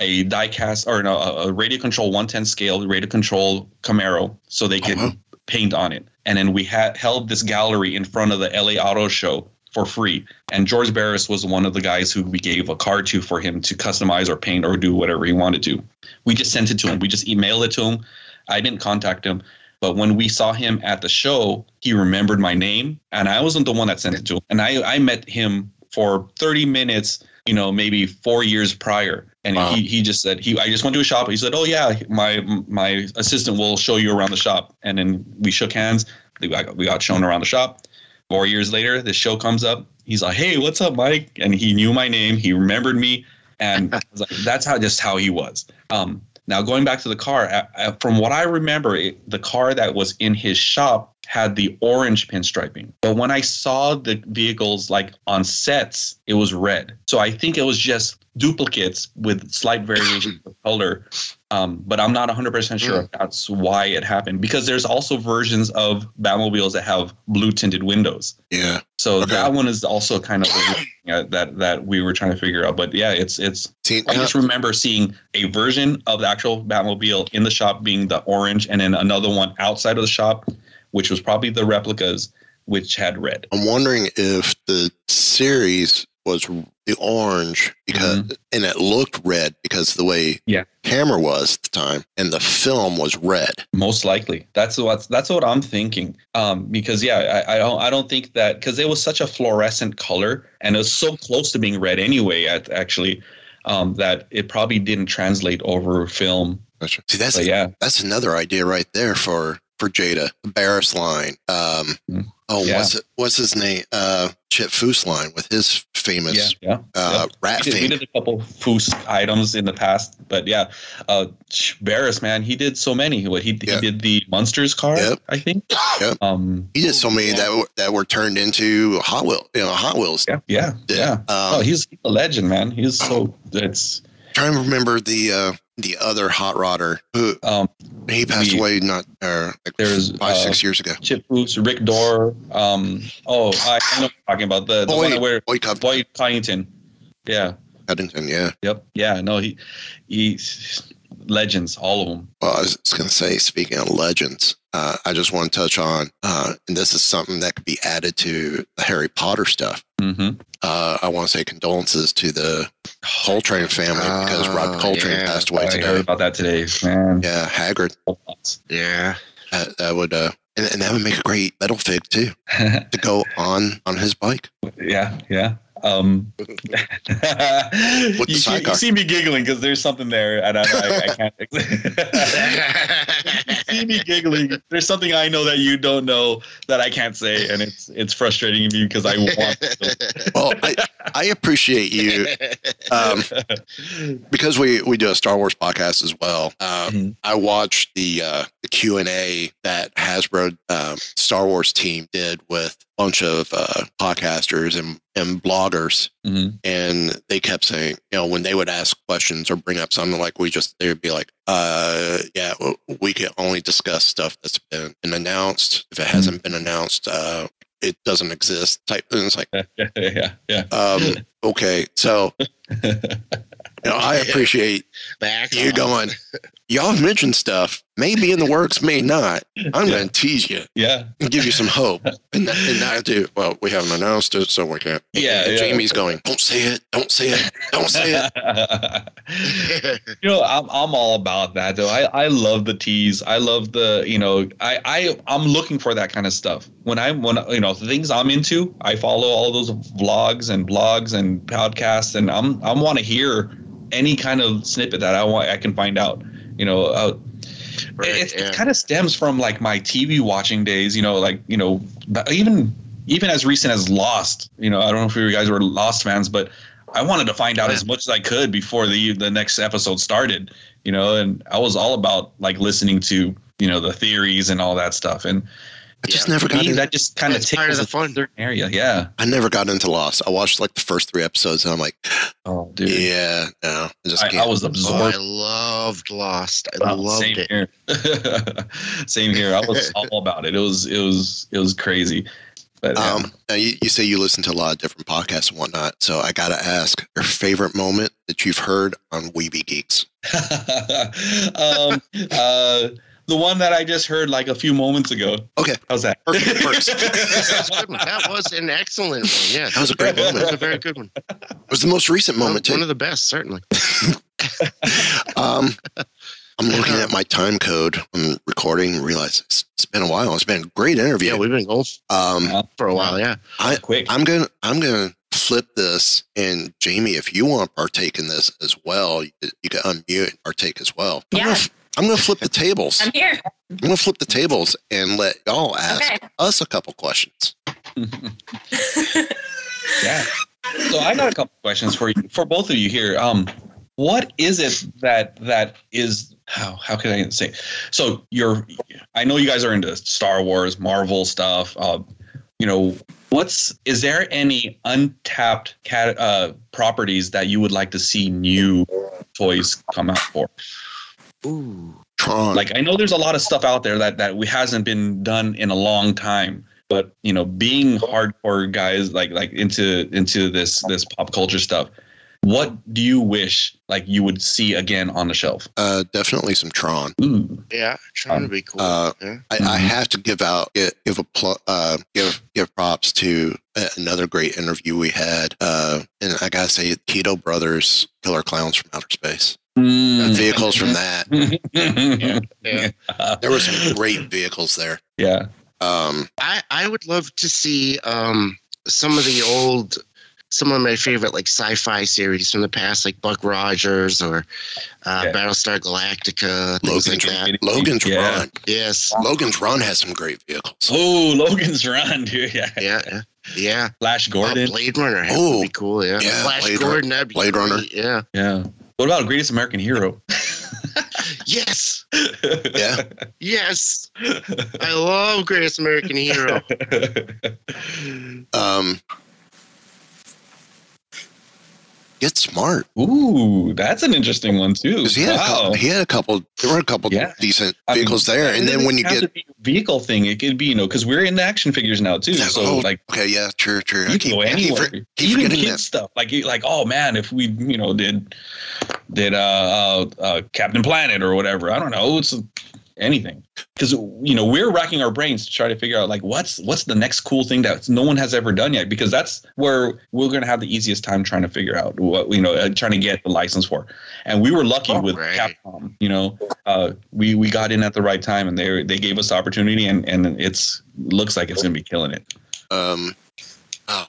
a diecast or no, a radio control 110 scale radio control Camaro, so they could wow. paint on it. And then we had held this gallery in front of the LA Auto Show for free. And George Barris was one of the guys who we gave a card to for him to customize or paint or do whatever he wanted to. We just sent it to him. We just emailed it to him. I didn't contact him. But when we saw him at the show, he remembered my name, and I wasn't the one that sent it to him. And I, I met him for 30 minutes, you know, maybe four years prior. And Wow. he, he just said he I just went to a shop. He said, "Oh yeah, my my assistant will show you around the shop." And then we shook hands. We got, we got shown around the shop. Four years later, the show comes up. He's like, "Hey, what's up, Mike?" And he knew my name. He remembered me, and (laughs) I like, that's how just how he was. Um, now going back to the car, uh, uh, from what I remember, it, the car that was in his shop had the orange pinstriping. But when I saw the vehicles like on sets, it was red. So I think it was just duplicates with slight variation of (coughs) color. Um, but I'm not 100% sure if that's why it happened because there's also versions of Batmobiles that have blue tinted windows. Yeah. So Okay. that one is also kind of uh, that that we were trying to figure out. But yeah, it's it's. See, I just remember seeing a version of the actual Batmobile in the shop being the orange, and then another one outside of the shop, which was probably the replicas, which had red. I'm wondering if the series was the orange because and it looked red because the way Mm-hmm. Yeah. camera was at the time and the film was red. Most likely, that's what that's what I'm thinking. Um, because yeah, I, I don't I don't think that because it was such a fluorescent color and it was so close to being red anyway. At actually, um, that it probably didn't translate over film. See, that's But yeah, that's another idea right there for for Jada, the Barris line. Um, Mm. oh, Yeah. what's it, what's his name? Uh, Chip Foose line with his famous yeah, uh, Yep. rat we, did, we did a couple Foose items in the past, but yeah, uh, Barris, man, he did so many. What he, Yeah. he did the Munsters car, Yep. I think. Yep. Um, He did so many that were, that were turned into Hot Wheel, you know, Hot Wheels. yeah, yeah, yeah. Um, oh, he's a legend, man. He's so it's trying to remember the uh, the other hot rodder who um he passed we- away not uh, like There's, five uh, six years ago. Chip Foose, Rick Dorr. Um, oh, I, I know what you're talking about the, the one Boyd, where Boyd Cud- Boyd. Yeah. Coddington, yeah. Yep. Yeah. No, he he's legends, all of them. Well, I was going to say, speaking of legends, uh, I just want to touch on, uh, and this is something that could be added to the Harry Potter stuff. Mm-hmm. Uh, I want to say condolences to the Coltrane family because Oh, Rob Coltrane yeah. passed away I heard today. about that today, man. Yeah, Hagrid. Yeah. That, that would, uh, and, and that would make a great metal fig too (laughs) to go on on his bike. yeah, yeah. Um, (laughs) you, see, you see me giggling because there's something there, and I, I, I can't. (laughs) you see me giggling. There's something I know that you don't know that I can't say, and it's it's frustrating me because I want. To. Well, I, I appreciate you um, because we we do a Star Wars podcast as well. Um, Mhm. I watched the uh, the Q and A that Hasbro um, Star Wars team did with bunch of uh, podcasters and and bloggers, Mhm. and they kept saying, you know, when they would ask questions or bring up something like we just, they would be like, uh, yeah, we can only discuss stuff that's been, been announced. If it hasn't been announced, uh, it doesn't exist. Type. And it's like, (laughs) yeah, yeah. um, okay, so (laughs) you know, I appreciate back. You're going. (laughs) Y'all have mentioned stuff. Maybe in the works, may not. I'm going to tease you. Yeah. And give you some hope. (laughs) And, that, and I do. Well, we haven't announced it, so we can't. Yeah, yeah. Jamie's going. Don't say it. Don't say it. Don't say it. (laughs) you know, I'm I'm all about that though. I, I love the tease. I love the you know I I I'm looking for that kind of stuff. When I'm when you know the things I'm into, I follow all those vlogs and blogs and podcasts, and I'm I want to hear any kind of snippet that I want I can find out. You know, uh, it, it kind of stems from like my TV watching days. You know, like you know even even as recent as Lost. You know, I don't know if you guys were Lost fans, but I wanted to find out as much as I could before the the next episode started. You know, and I was all about like listening to you know the theories and all that stuff. And I just never got me, in- that just kind of That's part of tickles the fun certain area. Yeah. I never got into Lost. I watched like the first three episodes, and I'm like, oh, dude. Yeah, no, I just I, can't. I was Oh, absorbed. I loved Lost. I Wow, loved same it. here. (laughs) same here. I was (laughs) all about it. It was it was it was crazy. But yeah. Um, now you, you say you listen to a lot of different podcasts and whatnot. So I got to ask your favorite moment that you've heard on We Be Geeks. (laughs) um, uh, the one that I just heard like a few moments ago. Okay. How's that? Perfect. Works. That's a good. That was an excellent one. Yeah, That was a great moment. That was a very good one. It was the most recent moment One too. One of the best, certainly. (laughs) Um, I'm looking at my time code on recording and realize it's, it's been a while. It's been a great interview. Yeah, we've been going Um, for a while. Yeah. I, Quick. I'm gonna I'm gonna flip this, and Jamie, if you want to partake in this as well, you, you can unmute and partake as well. I'm Yeah. gonna, I'm gonna flip the tables. I'm here. I'm gonna flip the tables and let y'all ask Okay. us a couple questions. (laughs) Yeah. So I got a couple questions for you, for both of you here. Um, what is it that that is how how can I say? So you're, I know you guys are into Star Wars, Marvel stuff. Uh, you know, what's is there any untapped cat uh, properties that you would like to see new toys come out for? Ooh. Tron. Like I know there's a lot of stuff out there that that we hasn't been done in a long time. But you know, being hardcore guys like like into into this this pop culture stuff, what do you wish like you would see again on the shelf? uh, definitely some Tron. Ooh, Yeah, trying to be cool. Uh, yeah. I, I have to give out give, give a pl- uh, give give props to another great interview we had, uh, and I gotta say, Chiodo Brothers, Killer Clowns from Outer Space. Mm. Vehicles from that. (laughs) yeah, Yeah. There were some great vehicles there. yeah. Um, I I would love to see um some of the old some of my favorite like sci-fi series from the past, like Buck Rogers or uh, Yeah. Battlestar Galactica, things like Logan's, that. Logan's Yeah. Run. Yes. Logan's Run has some great vehicles. Oh, Logan's Run, dude. (laughs) Yeah. Yeah. Yeah. Yeah. Flash Uh, Gordon. Blade Runner Oh, be cool. Yeah. yeah, Flash Blade Gordon. That'd be Blade Runner. Yeah. yeah. What about Greatest American Hero? (laughs) Yes. Yeah. Yes. I love Greatest American Hero. (laughs) Um, get smart. Ooh, that's an interesting one too. he had, a Wow. couple, he had a couple. There were a couple Yeah. decent I mean, vehicles there, and then when you get to be a vehicle thing, it could be you know because we're in action figures now too. So oh, like okay, yeah, true, true. I you keep, can go keep anywhere, for- keep even kids that. stuff. Like like oh man, if we you know did did uh, uh, uh Captain Planet or whatever, I don't know, it's anything. Because you know we're racking our brains to try to figure out like what's what's the next cool thing that no one has ever done yet? Because that's where we're going to have the easiest time trying to figure out what you know uh, trying to get the license for. And we were lucky with Right. capcom you know uh, we we got in at the right time and they they gave us the opportunity and and it's looks like it's going to be killing it. Um, oh,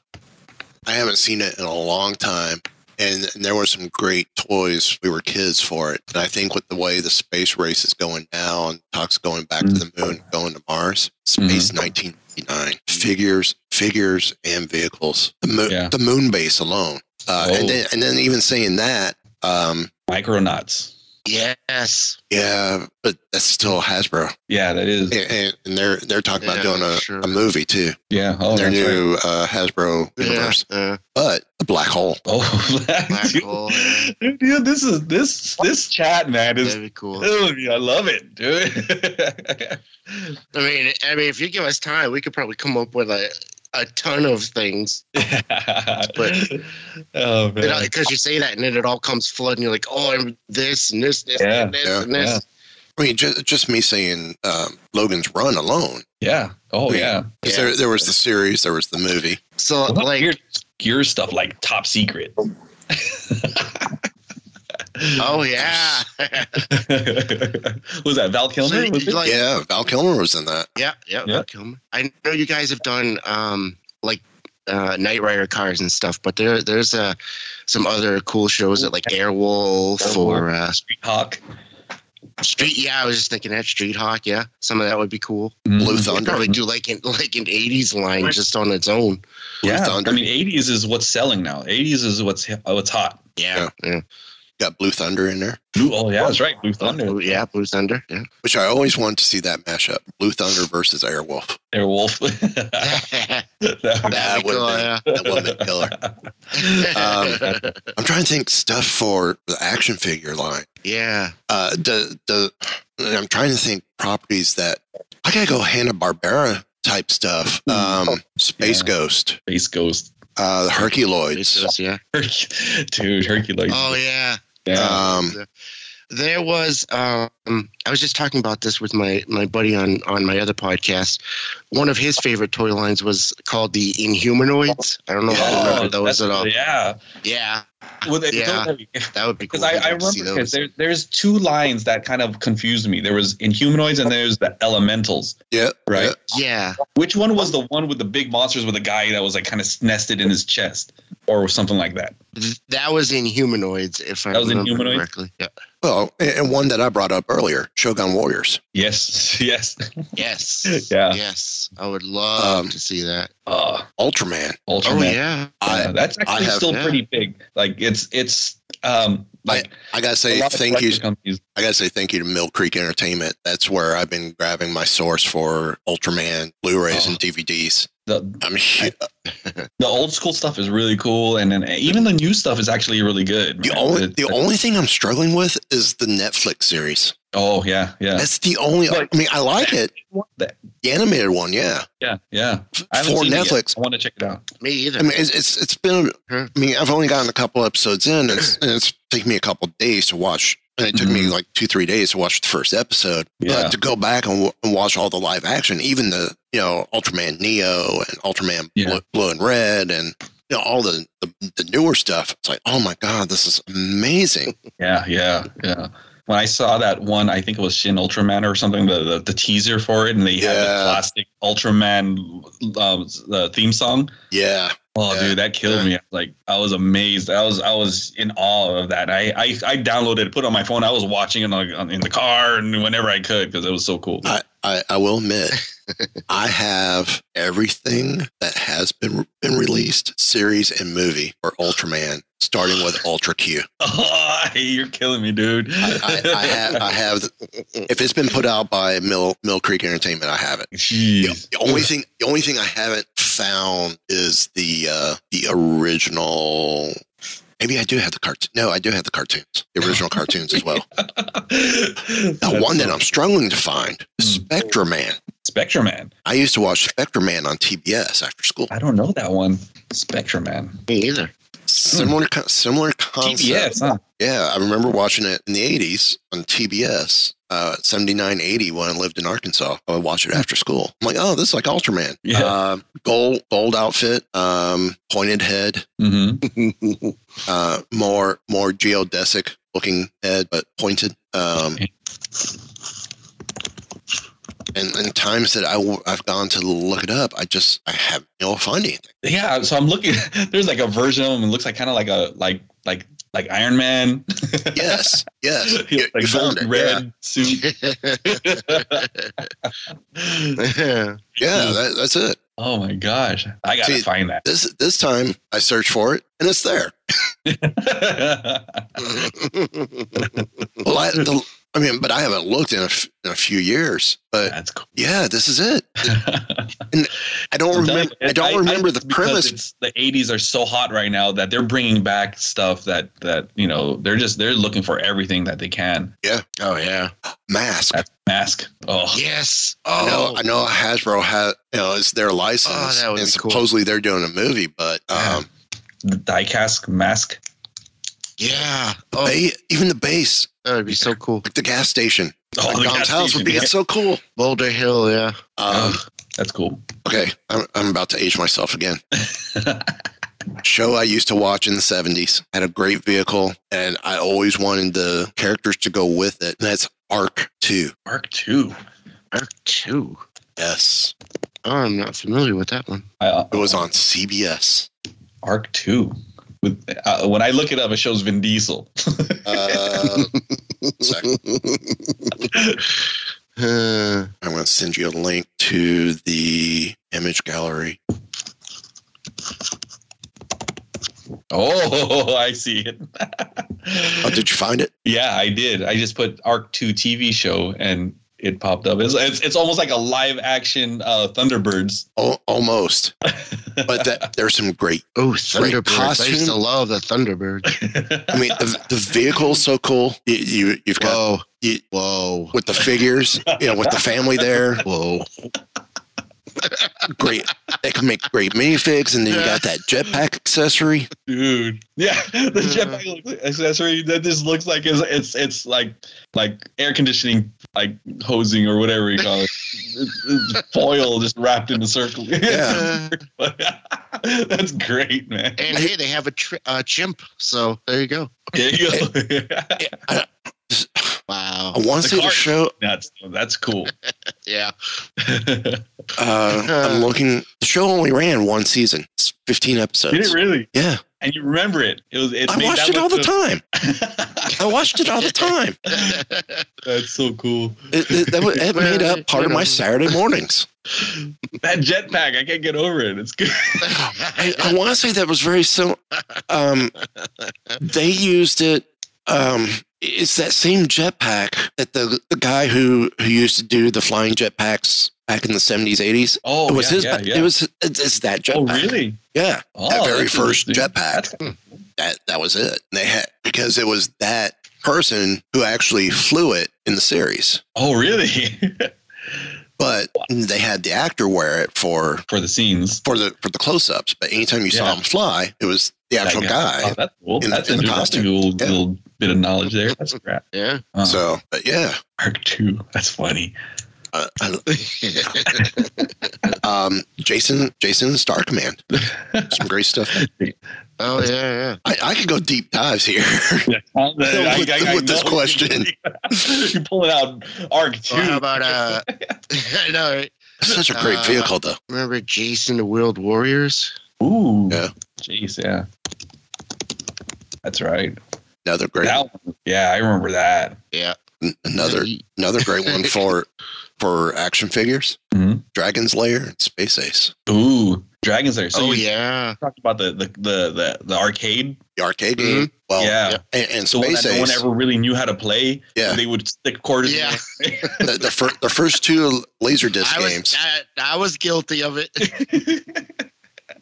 I haven't seen it in a long time, and, and there were some great toys. We were kids for it, and I think with the way the space race is going now, and talks going back to the moon, going to Mars, Space 1999, figures, figures, and vehicles. The moon, Yeah. the moon base alone, uh, Oh. and then and then even saying that. Um, micronauts Yes. yeah, but that's still Hasbro, yeah that is and, and- and they're they're talking about doing a, sure. a movie too. yeah oh their that's right. new uh, Hasbro Yeah. universe, Uh, but a black hole. oh (laughs) black dude, hole. Yeah. dude, this is this this chat man is That'd be cool. killing me. I love it, dude. (laughs) I mean, I mean, if you give us time, we could probably come up with a a ton of things. (laughs) but oh man. because you say that and then it all comes flooding. You're like, oh, I'm this and this, this Yeah, and this yeah, and this. yeah. I mean, just, just me saying um, Logan's Run alone. Yeah. Oh yeah. 'Cause Yeah. There, there was the series, there was the movie. So What like, your, gear stuff like top secret. (laughs) oh yeah, (laughs) was that Val Kilmer? So, Was like- yeah, Val Kilmer was in that. yeah, yeah. Yeah. Val Kilmer. I know you guys have done um like uh, Knight Rider cars and stuff, but there there's uh, some other cool shows that like Airwolf or uh, Street Hawk. Street. Yeah, I was just thinking that Street Hawk. Yeah, some of that would be cool. Blue Mhm. They'd Thunder. probably do like an like an '80s line just on its own. Blue Yeah, Thunder. I mean, '80s is what's selling now. '80s is what's what's hot. Yeah, yeah. Got Blue Thunder in there, Blue, oh yeah, that's right. Blue Thunder, Blue- yeah, Blue Thunder. Yeah. which I always wanted to see that mashup. Blue Thunder versus Airwolf. Airwolf. That (laughs) That would- be would cool, yeah. that would have killer. Um, I'm trying to think stuff for the action figure line. yeah. Uh, the the I'm trying to think properties that I gotta go Hanna Barbera type stuff. Um, Space Yeah. Ghost, Space Ghost. uh, the Herculoids. It's- yeah. (laughs) Dude, Hercules. Oh yeah. Yeah. Um, There was um I was just talking about this with my my buddy on on my other podcast. One of his favorite toy lines was called the Inhumanoids. I don't know if you Oh, remember those at all. Yeah. Yeah. Well, they- Yeah. That would be cool. Because I, I'd I like to see remember because those. there, there's two lines that kind of confused me. There was Inhumanoids and there's the Elementals, yeah, right? Yeah. Which one was the one with the big monsters with a guy that was like kind of nested in his chest or something like that? That was Inhumanoids, if I That was in remember Humanoids? correctly. Yeah. Well, and and one that I brought up earlier, Shogun Warriors. Yes, (laughs) yes. Yes. (laughs) Yeah. Yes. I would love Um, to see that. Uh, Ultraman. Oh Ultraman. yeah. I- Yeah, that's actually have- still yeah. pretty big. Like it's it's um like I gotta say thank you. companies. I gotta say thank you to Mill Creek Entertainment. That's where I've been grabbing my source for Ultraman Blu-rays Oh. and DVDs. The I mean, the old school stuff is really cool, and then even the new stuff is actually really good. the man. only It- the only thing I'm struggling with is the Netflix series. oh yeah yeah That's the only. But- I mean, I like it. The animated one, yeah. yeah yeah. F- I haven't For seen it yet. Netflix, I want to check it out. Me either. I mean, it's it's, it's been. I mean, I've only gotten a couple episodes in, and it's, and it's taken me a couple days to watch. And it took me Mhm. like two, three days to watch the first episode. Yeah. But to go back and, w- and watch all the live action, even the you know Ultraman Neo and Ultraman Yeah. Blue, Blue and Red, and you know all the, the the newer stuff. It's like, oh my god, this is amazing. (laughs) Yeah yeah yeah. When I saw that one, I think it was Shin Ultraman or something, the the, the teaser for it, and they had the Yeah. plastic Ultraman um, the theme song. Yeah, Oh, Yeah. dude, that killed me. Like, I was amazed. I was, I was in awe of that. I, I, I downloaded it, put it on my phone. I was watching it on, on, in the car and whenever I could because it was so cool. I, I, I will admit, (laughs) I have everything that has been been released, series and movie for Ultraman, starting with Ultra Q. (laughs) Oh, you're killing me, dude. I, I, I have, I have. (laughs) If it's been put out by Mill Mill Creek Entertainment, I have it. The, the only thing, the only thing I haven't found is the uh, the original. Maybe I do have the cartoon. No, I do have the cartoons, the original cartoons as well. (laughs) The one that I'm struggling to find is hmm. Spectreman. Spectrum Man. I used to watch Spectreman on TBS after school. I don't know that one. Spectreman. Me either. Similar, hmm. co- similar concept. TBS, huh? Yeah, I remember watching it in the 80s on TBS, uh, 79, 80 when I lived in Arkansas. I would watch it after school. I'm like, oh, this is like Ultraman. Yeah. Uh, gold, gold outfit, um, pointed head, Mm-hmm. (laughs) uh, more, more geodesic looking head, but pointed. Um, and, and times that I, w- I've gone to look it up, I just, I have no find anything. Yeah. So I'm looking, (laughs) there's like a version of him. It looks like kind of like a, like, like, like Iron Man. Yes, yes. (laughs) You, like you gold it. Yeah, red suit. (laughs) (laughs) yeah that, that's it. oh my gosh. I gotta See, find that. This this time I search for it and it's there. The, I mean, but I haven't looked in a, f- in a few years. But That's cool. yeah, this is it. (laughs) and I don't I'm remember. you, I don't remember the premise. The '80s are so hot right now that they're bringing back stuff that that you know they're just they're looking for everything that they can. Yeah, Oh yeah. Mask. That's mask. Oh, Yes. I know. Oh. I know. Hasbro has you know it's their license, Oh, that would and be cool. supposedly they're doing a movie. But um, the diecast mask. Yeah. Oh, they, even the base, that would be so cool. like the gas station, Oh, like the Dom's gas house would be station, so cool. Boulder Hill. Yeah. Um, That's cool. okay, I'm, I'm about to age myself again. (laughs) Show I used to watch in the 70s had a great vehicle, and I always wanted the characters to go with it. And that's Ark II. Ark II. Ark II. Yes, Oh, I'm not familiar with that one. I, uh, it was on CBS. Ark II. With, uh, when I look it up, it shows Vin Diesel. Uh, second. Uh, (laughs) I'm going to send you a link to the image gallery. oh, (laughs) I see it. Oh, did you find it? Yeah, I did. I just put Ark II TV show and it popped up. It's it's, it's almost like a live action uh, Thunderbirds. Oh, almost. (laughs) But that, there's some great. oh, Thunderbirds. I used to love the Thunderbirds. I mean, the, the vehicle's so cool. You, you you've got Whoa. you, Whoa. with the figures, you know, with the family there. Whoa. Great. They can make great minifigs, and then you got that jetpack accessory. Dude, yeah, the jetpack accessory that just looks like it's it's it's like like air conditioning, like hosing or whatever you call it. It's, it's (laughs) foil just wrapped in a circle. (laughs) Yeah. (laughs) that's great, man. And hey, they have a tri- uh, chimp. So there you go. There you go. I, Wow. I want The to see the show. that's that's cool. Yeah. Uh, I'm looking. The show only ran one season. It's 15 episodes. Did it really? Yeah, And you remember it? It was. It I made watched that it all the much time. I watched it all the time. (laughs) That's so cool. It, it, that was, it made up part of my Saturday mornings. That jetpack, I can't get over it. It's good. I, I want to say that was very similar. Um, they used it. Um, it's that same jetpack that the, the guy who, who used to do the flying jetpacks back in the 70s, 80s. Oh, it was yeah, his. yeah, yeah. It was. It's, it's that jetpack. Oh, really? Yeah, Oh, that very first jetpack. That's- That that was it. They had because it was that person who actually flew it in the series, Oh, really? (laughs) but they had the actor wear it for For the scenes. for the for the close ups. But anytime you saw Yeah. him fly, it was the That actual guy. Oh, that's cool. in the- that's in the interesting. costume. Little, Yeah. little bit of knowledge there. That's crap. Yeah. Uh, So, but yeah, Ark II. That's funny. Uh, I, (laughs) um, Jason Jason Star Command, some great stuff. oh yeah, yeah. I, I could go deep dives here. (laughs) with, with this question. (laughs) You're pulling out Ark II. Well, how about uh? I know. Right? Such a great Uh, vehicle, though. Remember Jayce and the Wheeled Warriors? Ooh. Yeah. Jeez. Yeah. That's right. Another great, That one, yeah, I remember that. Yeah. n- another another great one for for action figures. Mhm. Dragon's Lair and Space Ace, Ooh, Dragon's Lair. So oh you yeah. talked about the the the the, the arcade. the arcade game. Well, yeah. and, and So Space that no one ever really knew how to play. Yeah. They would stick quarters. Yeah. In (laughs) the, the, fir- the first two laser disc I was games. I, I was guilty of it. (laughs)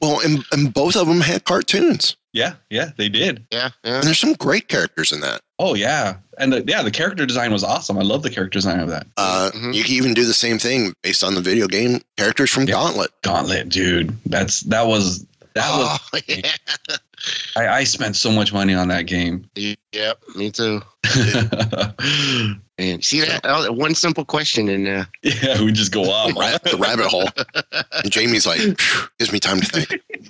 Well, and, and both of them had cartoons, yeah, yeah, they did. yeah, yeah. and there's some great characters in that. Oh yeah, and the, yeah, the character design was awesome. I love the character design of that. Uh, Mhm. You can even do the same thing based on the video game characters from Yeah. Gauntlet. Gauntlet, dude. That's that was that was. oh, (laughs) yeah. I, I spent so much money on that game. Yep, me too. (laughs) And see that oh, one simple question and uh, yeah, we just go off. Ra- the rabbit hole. And Jamie's like, gives me time to think. (laughs)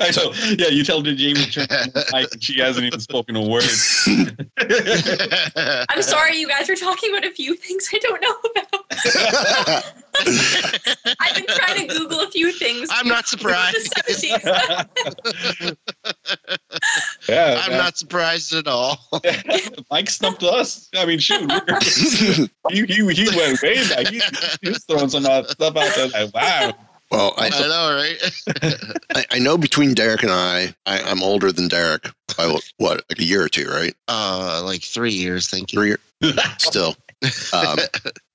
I know. Yeah, you tell the Jamie she hasn't even spoken a word. (laughs) I'm sorry, you guys are talking about a few things I don't know about. I've been trying to Google a few things. I'm not surprised. Yeah, I'm not surprised at all. (laughs) Mike stumped us. I mean, shoot, we're- (laughs) he, he, he went way back. He, he was throwing some uh, stuff out there like, wow. Well, I I, know, right? (laughs) I, I know between Derek and I, I, I'm older than Derek by what, what, like a year or two, right? Uh, like three years, thank you. Three years. still, um,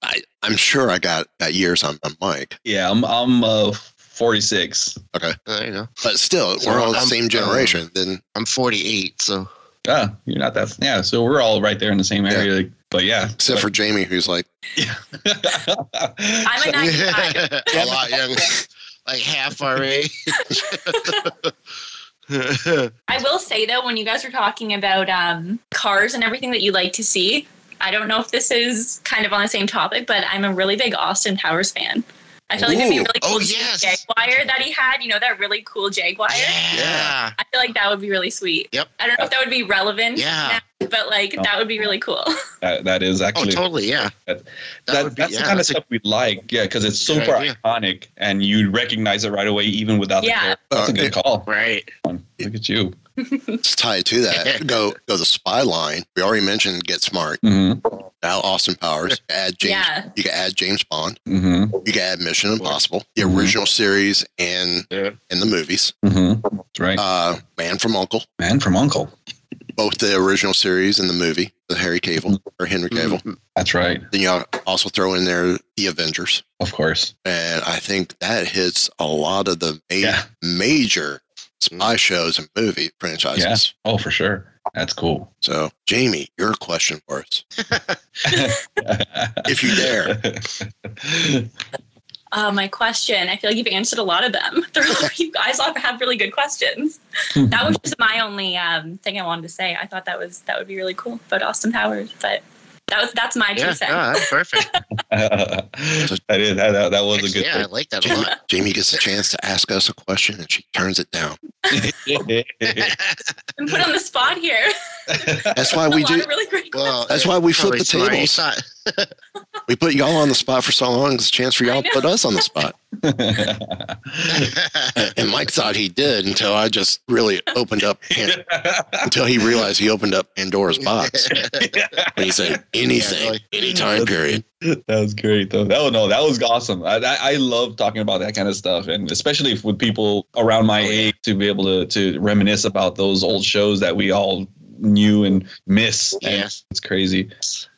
I, I'm sure I got, got years on, on Mike. Yeah, I'm I'm uh, 46. Okay. There you go. But still, So we're all the I'm- same generation. then I'm 48, so Yeah, you're not that. Yeah, so we're all right there in the same area. But yeah, except for Jamie, who's like, I'm a (laughs) 95. (laughs) a lot younger, like half our age. (laughs) I will say though, when you guys were talking about um, cars and everything that you like to see, I don't know if this is kind of on the same topic, but I'm a really big Austin Powers fan. I feel like it'd be Ooh. really cool Oh, yes. Jaguar that he had. You know that really cool Jaguar. yeah. I feel like that would be really sweet. Yep. I don't know if that would be relevant. Yeah. now, but like Oh. that would be really cool. (laughs) that, that is Oh, actually totally. Yeah. That- That that, be- that's yeah, the kind of that's a- stuff we like. Yeah, because it's super idea. iconic and you'd recognize it right away, even without Yeah. the character. That's a Uh, good call. Right. Look at you. It's tied to that. (laughs) go go the spy line. We already mentioned Get Smart. hmm Now Austin Powers. Add James. Yeah. You can add James Bond. hmm You can add Mission Impossible, the Mhm. original series and Yeah. and the movies. hmm That's right. Uh, Man from Uncle, Man from Uncle. both the original series and the movie, the Harry Cavill or Henry Cavill. Mhm. That's right. Then you also throw in there the Avengers, Of course. and I think that hits a lot of the ma- Yeah. major spy shows and movie franchises. Yeah. Oh, for sure. That's cool. So, Jamie, your question for us. (laughs) If you dare. (laughs) Uh, my question. I feel like you've answered a lot of them. (laughs) You guys all have really good questions. That was just my only um, thing I wanted to say. I thought that was that would be really cool about Austin Powers, but that was that's my two Yeah. cents. No, that's perfect. (laughs) (laughs) that is that, that, that was a good yeah, I like that a Jamie, lot. Jamie gets a chance to ask us a question, and she turns it down. (laughs) thing. I'm put on the spot here. That's why we do. really Well, That's why we flip the smart. You tables. We put y'all on the spot for so long. It's a chance for y'all to put us on the spot. (laughs) And Mike thought he did until I just really opened up, (laughs) until he realized he opened up Pandora's box. And (laughs) he said, anything, Yeah, like- any time period. that was great though. That was no, that was awesome. I, I I love talking about that kind of stuff, and especially with people around my oh, age to be able to to reminisce about those old shows that we all knew and miss. And Yes. it's crazy.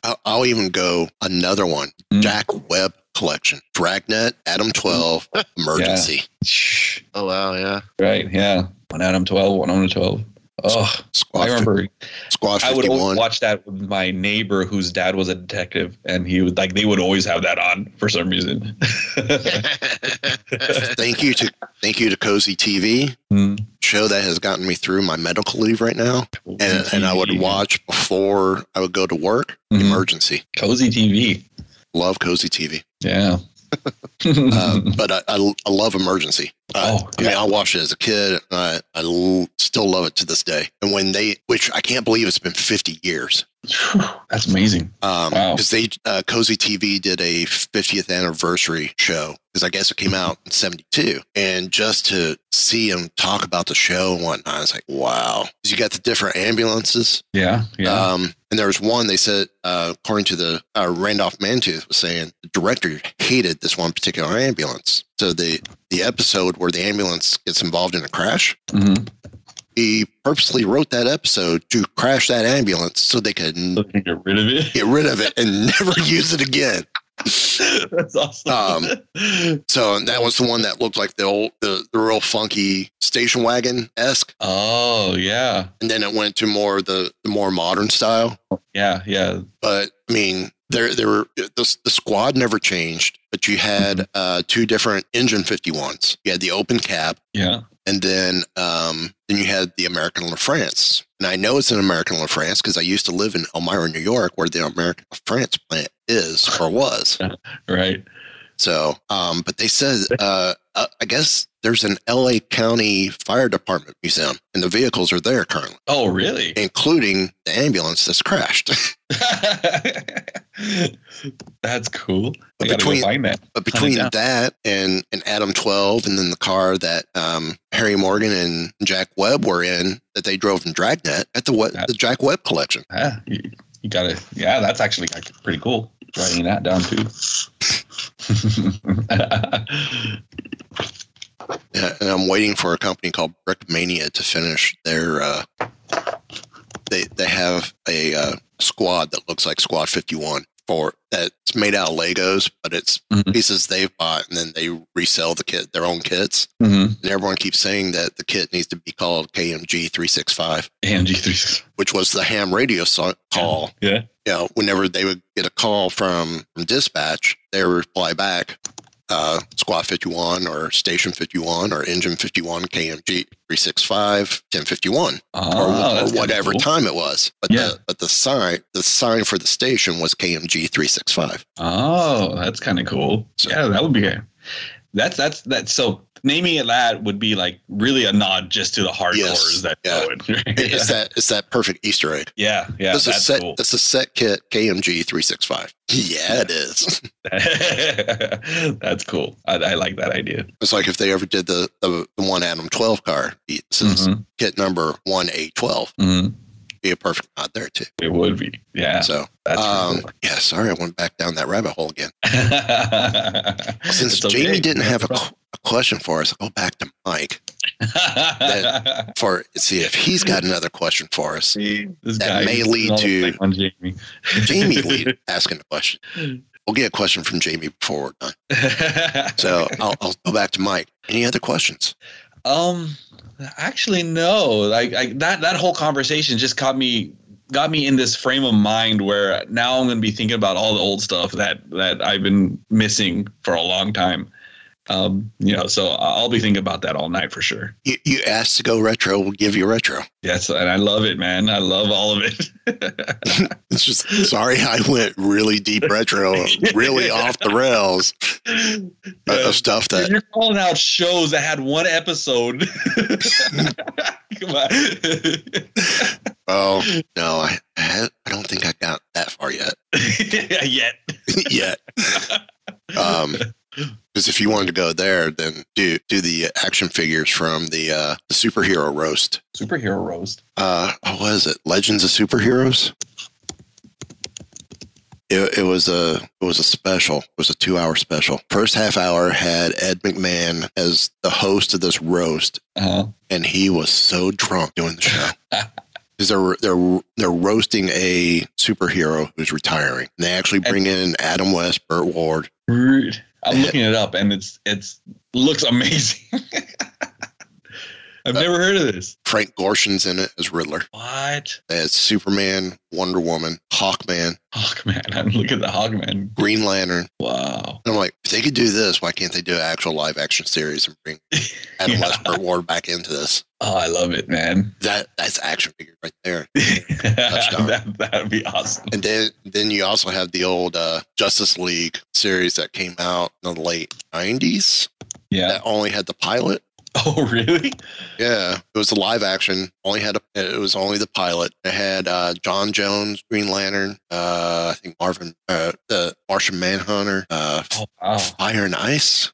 I'll, I'll even go another one Mm. Jack Webb collection. Dragnet, Adam 12, (laughs) Emergency. Shh. Oh wow, yeah. Right? Yeah. One Adam 12, one Adam twelve. Oh, I remember Squad I would always watch that with my neighbor whose dad was a detective, and he would like they would always have that on for some reason. (laughs) thank you to thank you to Cozy TV, Mm. show that has gotten me through my medical leave right now. And, and I would watch before I would go to work. Mhm. Emergency. Cozy TV. Love Cozy TV. Yeah. Uh, (laughs) (laughs) but I, I, I love Emergency. Uh, Oh, I mean. I watched it as a kid. And I, I l- still love it to this day. And when they, which I can't believe it's been 50 years. That's amazing. Um, Wow. because they, uh, Cozy TV did a 50th anniversary show because I guess it came out in 72. And just to see them talk about the show and whatnot, I was like, wow. 'Cause you got the different ambulances. Yeah. Yeah. Um, and there was one they said, uh, according to the uh, Randolph Mantooth was saying the director hated this one particular ambulance. So the the episode where the ambulance gets involved in a crash, Mhm. He purposely wrote that episode to crash that ambulance so they could n- So they can get rid of it. get rid of it and (laughs) never use it again. (laughs) That's awesome. Um, So that was the one that looked like the old, the, the real funky station wagon esque, oh yeah. and then it went to more the, the more modern style. Yeah. Yeah. but I mean, there there were the, the squad never changed, but you had uh, two different engine 51s. You had the open cab, Yeah. and then um, then you had the American La France. And I know it's an American La France because I used to live in Elmira, New York, where the American La France plant is or was. (laughs) Right. So, um, but they said, uh, uh, I guess there's an LA County Fire Department museum, and the vehicles are there currently, Oh really? including the ambulance that's crashed. (laughs) That's cool. But between- that. But between that and, and Adam 12 and then the car that um, Harry Morgan and Jack Webb were in that they drove in Dragnet at the what, the Jack Webb collection. Yeah, you, you gotta. Yeah, that's actually pretty cool. Writing that down too. (laughs) (laughs) Yeah, and I'm waiting for a company called Brickmania to finish their. Uh, they they have a uh, squad that looks like Squad 51 for that's made out of Legos, but it's Mhm. pieces they've bought and then they resell the kit, their own kits. Mm-hmm. And everyone keeps saying that the kit needs to be called KMG 365, AMG three. which was the ham radio so- call. Yeah. You know, whenever they would get a call from, from dispatch, they would reply back, uh, Squad 51 or Station 51 or Engine 51, KMG 365, 1051 or, Oh, or that's kinda whatever cool. time it was. But Yeah. the but the sign the sign for the station was KMG 365. Oh, that's kind of cool. yeah, that would be. That's that's that's so naming it that would be like really a nod just to the hardcores Yes, that yeah. know it. It's that it's that perfect Easter egg. yeah, yeah, that's set cool. this is set kit KMG 365. (laughs) Yeah, it is. (laughs) that's cool. I, I like that idea. It's like if they ever did the the, the one Adam 12 car. This is Mhm. kit number 1A12. Mhm. Be a perfect nod there too. It would be. Yeah. So That's um yeah, sorry I went back down that rabbit hole again. (laughs) Since okay. Jamie didn't have a, a question for us, I'll go back to Mike. That, (laughs) for see if he's got another question for us. This that may lead to on Jamie. Jamie (laughs) lead, asking a question. We'll get a question from Jamie before we're done. (laughs) So I'll, I'll go back to Mike. Any other questions? Um, actually, no. Like I, that that whole conversation just got me got me in this frame of mind where now I'm going to be thinking about all the old stuff that that I've been missing for a long time. Um, you know, so I'll be thinking about that all night for sure. You, you asked to go retro, we'll give you retro. Yes, and I love it, man. I love all of it. (laughs) It's just sorry I went really deep retro, really off the rails of of stuff that You're calling out shows that had one episode. (laughs) Come on. oh no, I, I don't think I got that far yet. (laughs) Yet. yet. Um because if you wanted to go there, then do do the action figures from the uh the superhero roast. Superhero roast. Uh what was it? Legends of Superheroes? It, it was a it was a special. It was a two hour special. First half hour had Ed McMahon as the host of this roast, Uh-huh. and he was so drunk doing the show. (laughs) Because they're they're they're roasting a superhero who's retiring. And they actually bring in Adam West, Burt Ward. Rude. I'm looking it up, and it's it's looks amazing. (laughs) I've never heard of this. Frank Gorshin's in it as Riddler. What? As Superman, Wonder Woman, Hawkman, Hawkman. (laughs) I'm looking at the Hawkman. Green Lantern. Wow. And I'm like, if they could do this, why can't they do an actual live action series and bring (laughs) Adam Yeah. Ward back into this? Oh, I love it, man. (laughs) That that's action figure right there. That that'd be awesome. And then then you also have the old uh, Justice League series that came out in the late '90s. Yeah. That only had the pilot. (laughs) Oh, really? Yeah, it was a live action. Only had a, it was only the pilot. It had uh, J'onn J'onzz, Green Lantern. Uh, I think Marvin, uh, the Martian Manhunter, uh, Oh, wow. Fire and Ice.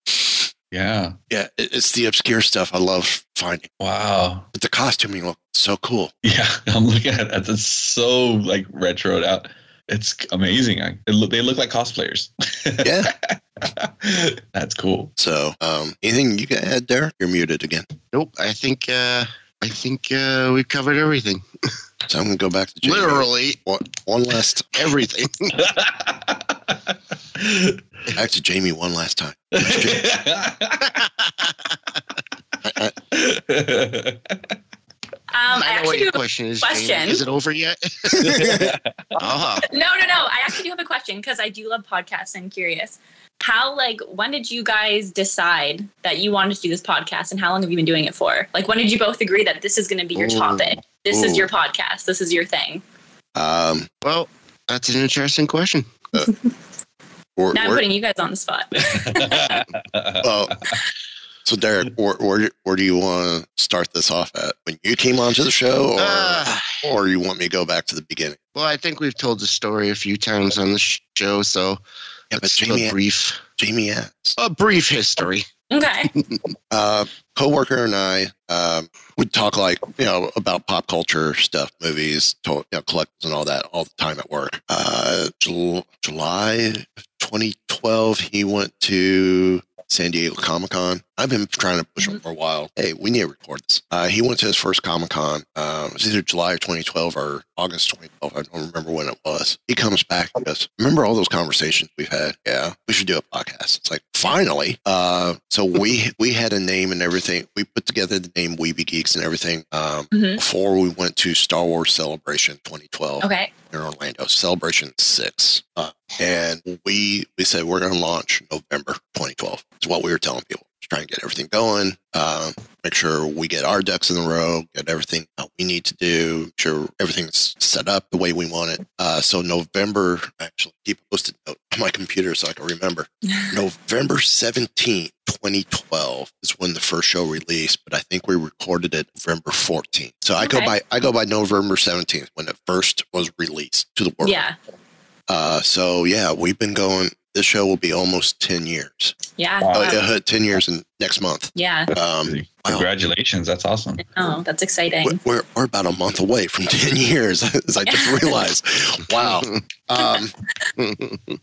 Yeah. Yeah, it, it's the obscure stuff I love finding. Wow. But the costuming looked so cool. Yeah, (laughs) I'm looking at it. It's so like retroed out. It's amazing. I, it they look like cosplayers. (laughs) Yeah. (laughs) That's cool. So, um, anything you can add there? You're muted again. Nope. I think uh, I think uh, we've covered everything. So I'm gonna go back to Jamie. Literally one, one last everything. (laughs) back to Jamie one last time. I, I, (laughs) Um, I, I actually do have a question is. question. Jamie. Is it over yet? uh-huh. No, no, no. I actually do have a question because I do love podcasts. I'm curious. How, like, when did you guys decide that you wanted to do this podcast and how long have you been doing it for? Like, when did you both agree that this is going to be your Ooh. topic? This is your podcast. This is your thing. um, Well, that's an interesting question. (laughs) where, Now I'm putting you guys on the spot. (laughs) well, so Derek, where, where, where do you want to start this off at? When you came onto the show, or Uh, or you want me to go back to the beginning? well, I think we've told the story a few times on the show, so Yeah, but Jamie, a brief, Jamie asked. a brief history. Okay. (laughs) uh, coworker and I um, would talk like you know about pop culture stuff, movies, to, you know, collectors, and all that all the time at work. Uh, Jul- July 2012, he went to San Diego Comic Con. I've been trying to push him for a while. Hey, we need to record this. Uh, he went to his first Comic Con. Uh, it was either July of 2012 or August 2012. I don't remember when it was. He comes back and goes, "Remember all those conversations we've had? Yeah, we should do a podcast." It's like finally. Uh, so (laughs) we we had a name and everything. We put together the name We Be Geeks and everything um, Mhm. before we went to Star Wars Celebration 2012 Okay. in Orlando, Celebration Six, uh, and we we said we're going to launch November 2012. It's what we were telling people. Try and get everything going. Uh, make sure we get our ducks in the row. Get everything we need to do. Make sure everything's set up the way we want it. Uh, so November, actually, keep a post-it note on my computer so I can remember. (laughs) November 17th, 2012 is when the first show released, but I think we recorded it November 14th. So I go by I go by November 17th when it first was released to the world. Yeah. Uh, so yeah, we've been going. This show will be almost 10 years. Yeah. Oh, Wow. yeah, 10 years in next month. Yeah. Um, Congratulations. That's awesome. Oh, that's exciting. we're, we're about a month away from (laughs) 10 years, as I just (laughs) realized. Wow. Um,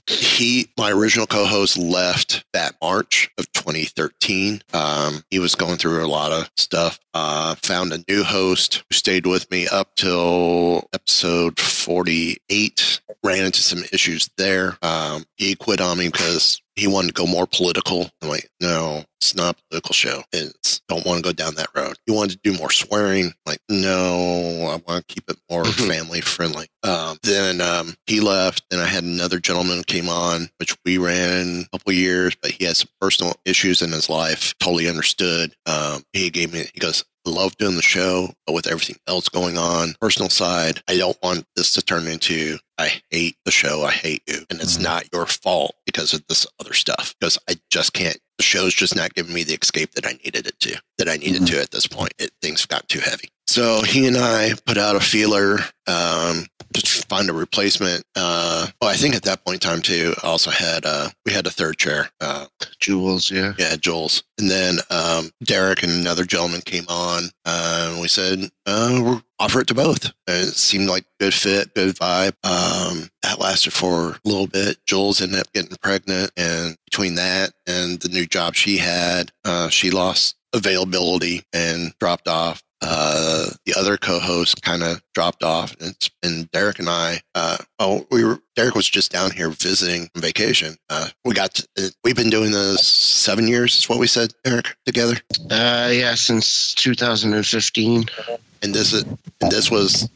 he, my original co-host, left that March of 2013. Um, he was going through a lot of stuff. Uh, found a new host who stayed with me up till episode 48. Ran into some issues there. Um, he quit on me because he wanted to go more political. I'm like, no, it's not a political show. It's don't want to go down that road. He wanted to do more swearing. I'm like, no, I want to keep it more family friendly. Um, then um, he left. and I had another gentleman came on, which we ran a couple years, but he had some personal issues in his life. Totally understood. Um, he gave me, he goes, love doing the show, but with everything else going on, personal side, I don't want this to turn into I hate the show, I hate you, and it's mm-hmm. not your fault because of this other stuff. Because I just can't. The show's just not giving me the escape that I needed it to. That I needed to at this point. It, things got too heavy. So he and I put out a feeler um, just to find a replacement. Uh, well, I think at that point in time too, also had uh, we had a third chair. Uh, Jules, yeah, yeah, Jules, and then um, Derek and another gentleman came on. Uh, and we said uh, we'll offer it to both. And it seemed like good fit, good vibe. Um, that lasted for a little bit. Jules ended up getting pregnant, and between that and the new job she had, uh, she lost availability and dropped off. Uh, the other co-host kind of dropped off, and it's been Derek and I. Uh, oh, we were Derek was just down here visiting on vacation. Uh, we got to, we've been doing this seven years. Is what we said, Eric, together. Uh, yeah, since 2015. And this is and this was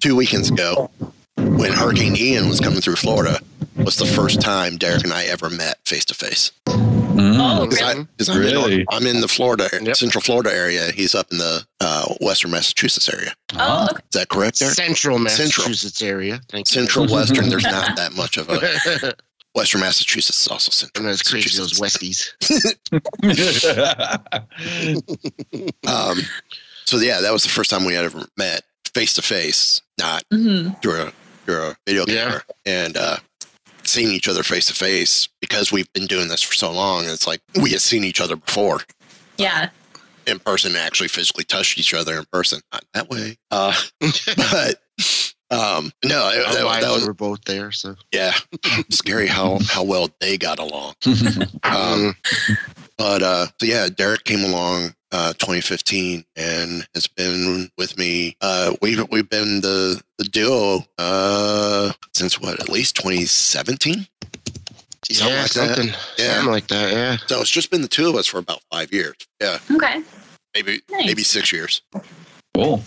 two weekends ago when Hurricane Ian was coming through Florida. Was the first time Derek and I ever met face to face. Oh, Because really? I'm, Really? in, I'm in the Florida, Central Florida area. He's up in the uh, Western Massachusetts area. Oh, okay. Is that correct, Derek? Central Central. Massachusetts area. Thank you. Central Western. There's not that (laughs) much of a Western Massachusetts is also central. And those crazy those Westies. (laughs) (laughs) Um, so yeah, that was the first time we had ever met face to face, not Mhm. through a through a video Yeah. camera, and uh, seeing each other face to face because we've been doing this for so long. It's like we had seen each other before Yeah. in person, and actually physically touched each other in person. Not that way, uh, (laughs) but um, no, it- that, that was we're both there. So yeah, scary how how well they got along. (laughs) Um, but uh, so yeah, Derek came along uh, 2015 and has been with me. Uh, we've we've been the the duo uh, since what at least 2017. Something yeah, like something, Yeah. something like that. Yeah. So it's just been the two of us for about five years. Yeah, Okay. maybe Nice. maybe six years. cool.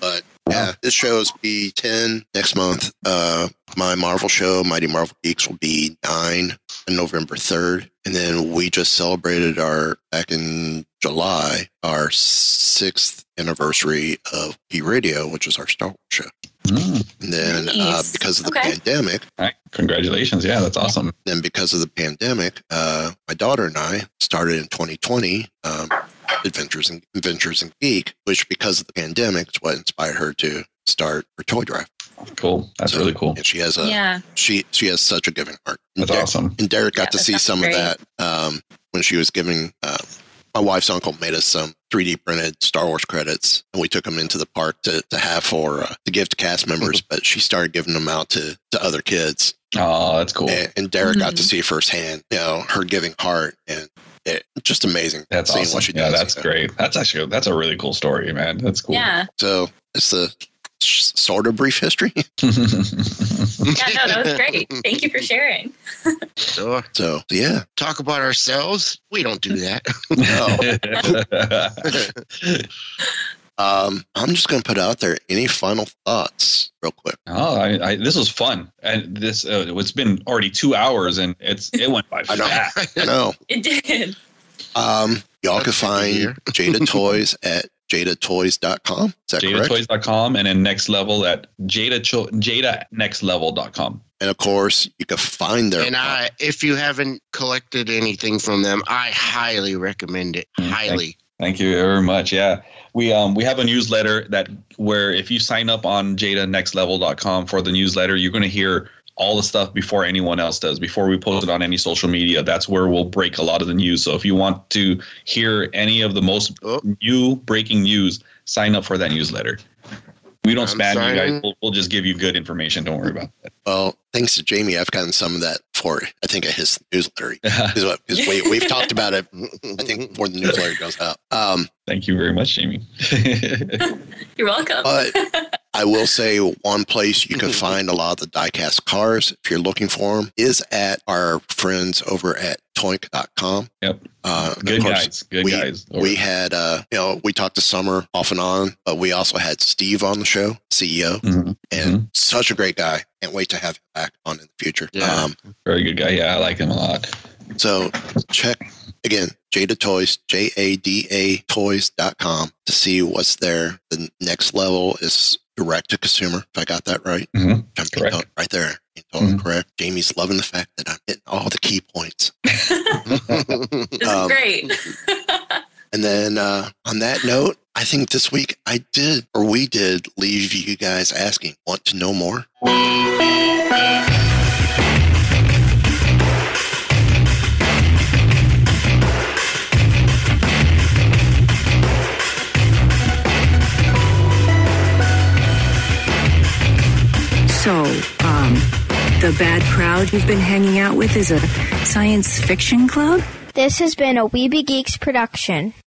But yeah, this show show's be 10 next month. Uh, my Marvel show, Mighty Marvel Geeks, will be 9 on November 3rd. And then we just celebrated our, back in July, our sixth anniversary of P Radio, which is our Star Wars show. Mm. And then uh, because of the Okay. pandemic, All right. Congratulations. Yeah, that's awesome. then because of the pandemic, uh, my daughter and I started in 2020 um, Adventures and Adventures in Geek, which because of the pandemic is what inspired her to start her toy drive. Cool. That's So, really cool. And she has a Yeah. she she has such a giving heart. And That's Derek, awesome. And Derek got Yeah, to see some great. of that um, when she was giving. Uh, my wife's uncle made us some 3D printed Star Wars credits, and we took them into the park to, to have for uh, to give to cast members. but she started giving them out to to other kids, Oh, that's cool. and, and Derek got to Mhm. see firsthand, you know, her giving heart, and it, just amazing. That's seeing awesome. what she yeah, does. that's great. That's actually that's a really cool story, man. That's cool. Yeah. So it's the s- sort of brief history. (laughs) Yeah, no, that was great. Thank you for sharing. Sure. So yeah, Talk about ourselves. We don't do that. No. (laughs) um, I'm just going to put out there any final thoughts, real quick. Oh, I, I, this was fun, and this uh, it's been already two hours, and it's it went by (laughs) I know. fast. I know. It did. Um, y'all can That's good find hear. Jada Toys at jadatoys.com. Is that correct? JadaToys.com and then next level at Jada Cho- JadaNextLevel.com. And of course, you can find their and I, if you haven't collected anything from them, I highly recommend it. Mm, Highly. Thank you very much. Yeah. We um we have a newsletter that where if you sign up on jadanextlevel.com for the newsletter, you're going to hear all the stuff before anyone else does, before we post it on any social media. That's where we'll break a lot of the news. So if you want to hear any of the most Oh. new breaking news, sign up for that newsletter. We don't I'm spam you guys. We'll, we'll just give you good information. Don't worry about Well, thanks to Jamie, I've gotten some of that for I think at his newsletter. (laughs) that. Because we, we've talked about it, I think, (laughs) before the newsletter goes out. Um, Thank you very much, Jamie. (laughs) You're welcome. but I will say one place you can find a lot of the diecast cars, if you're looking for them, is at our friends over at toynk.com. Yep. Uh, good course, guys. Good we, guys. We had, uh, you know, we talked to Summer off and on, but we also had Steve on the show, CEO, Mhm. and such a great guy. Can't wait to have him back on in the future. Yeah. Um, Very good guy. Yeah, I like him a lot. so check again, Jada Toys, J A D A Toys.com to see what's there. The next level is direct to consumer, if I got that right. Mhm. I'm Correct. tot- right there. Being totally Mhm. correct. Jamie's loving the fact that I'm hitting all the key points. (laughs) this is um, great. (laughs) And then uh, on that note, I think this week I did, or we did, leave you guys asking, want to know more? So, um, the bad crowd you've been hanging out with is a science fiction club? This has been a We Be Geeks production.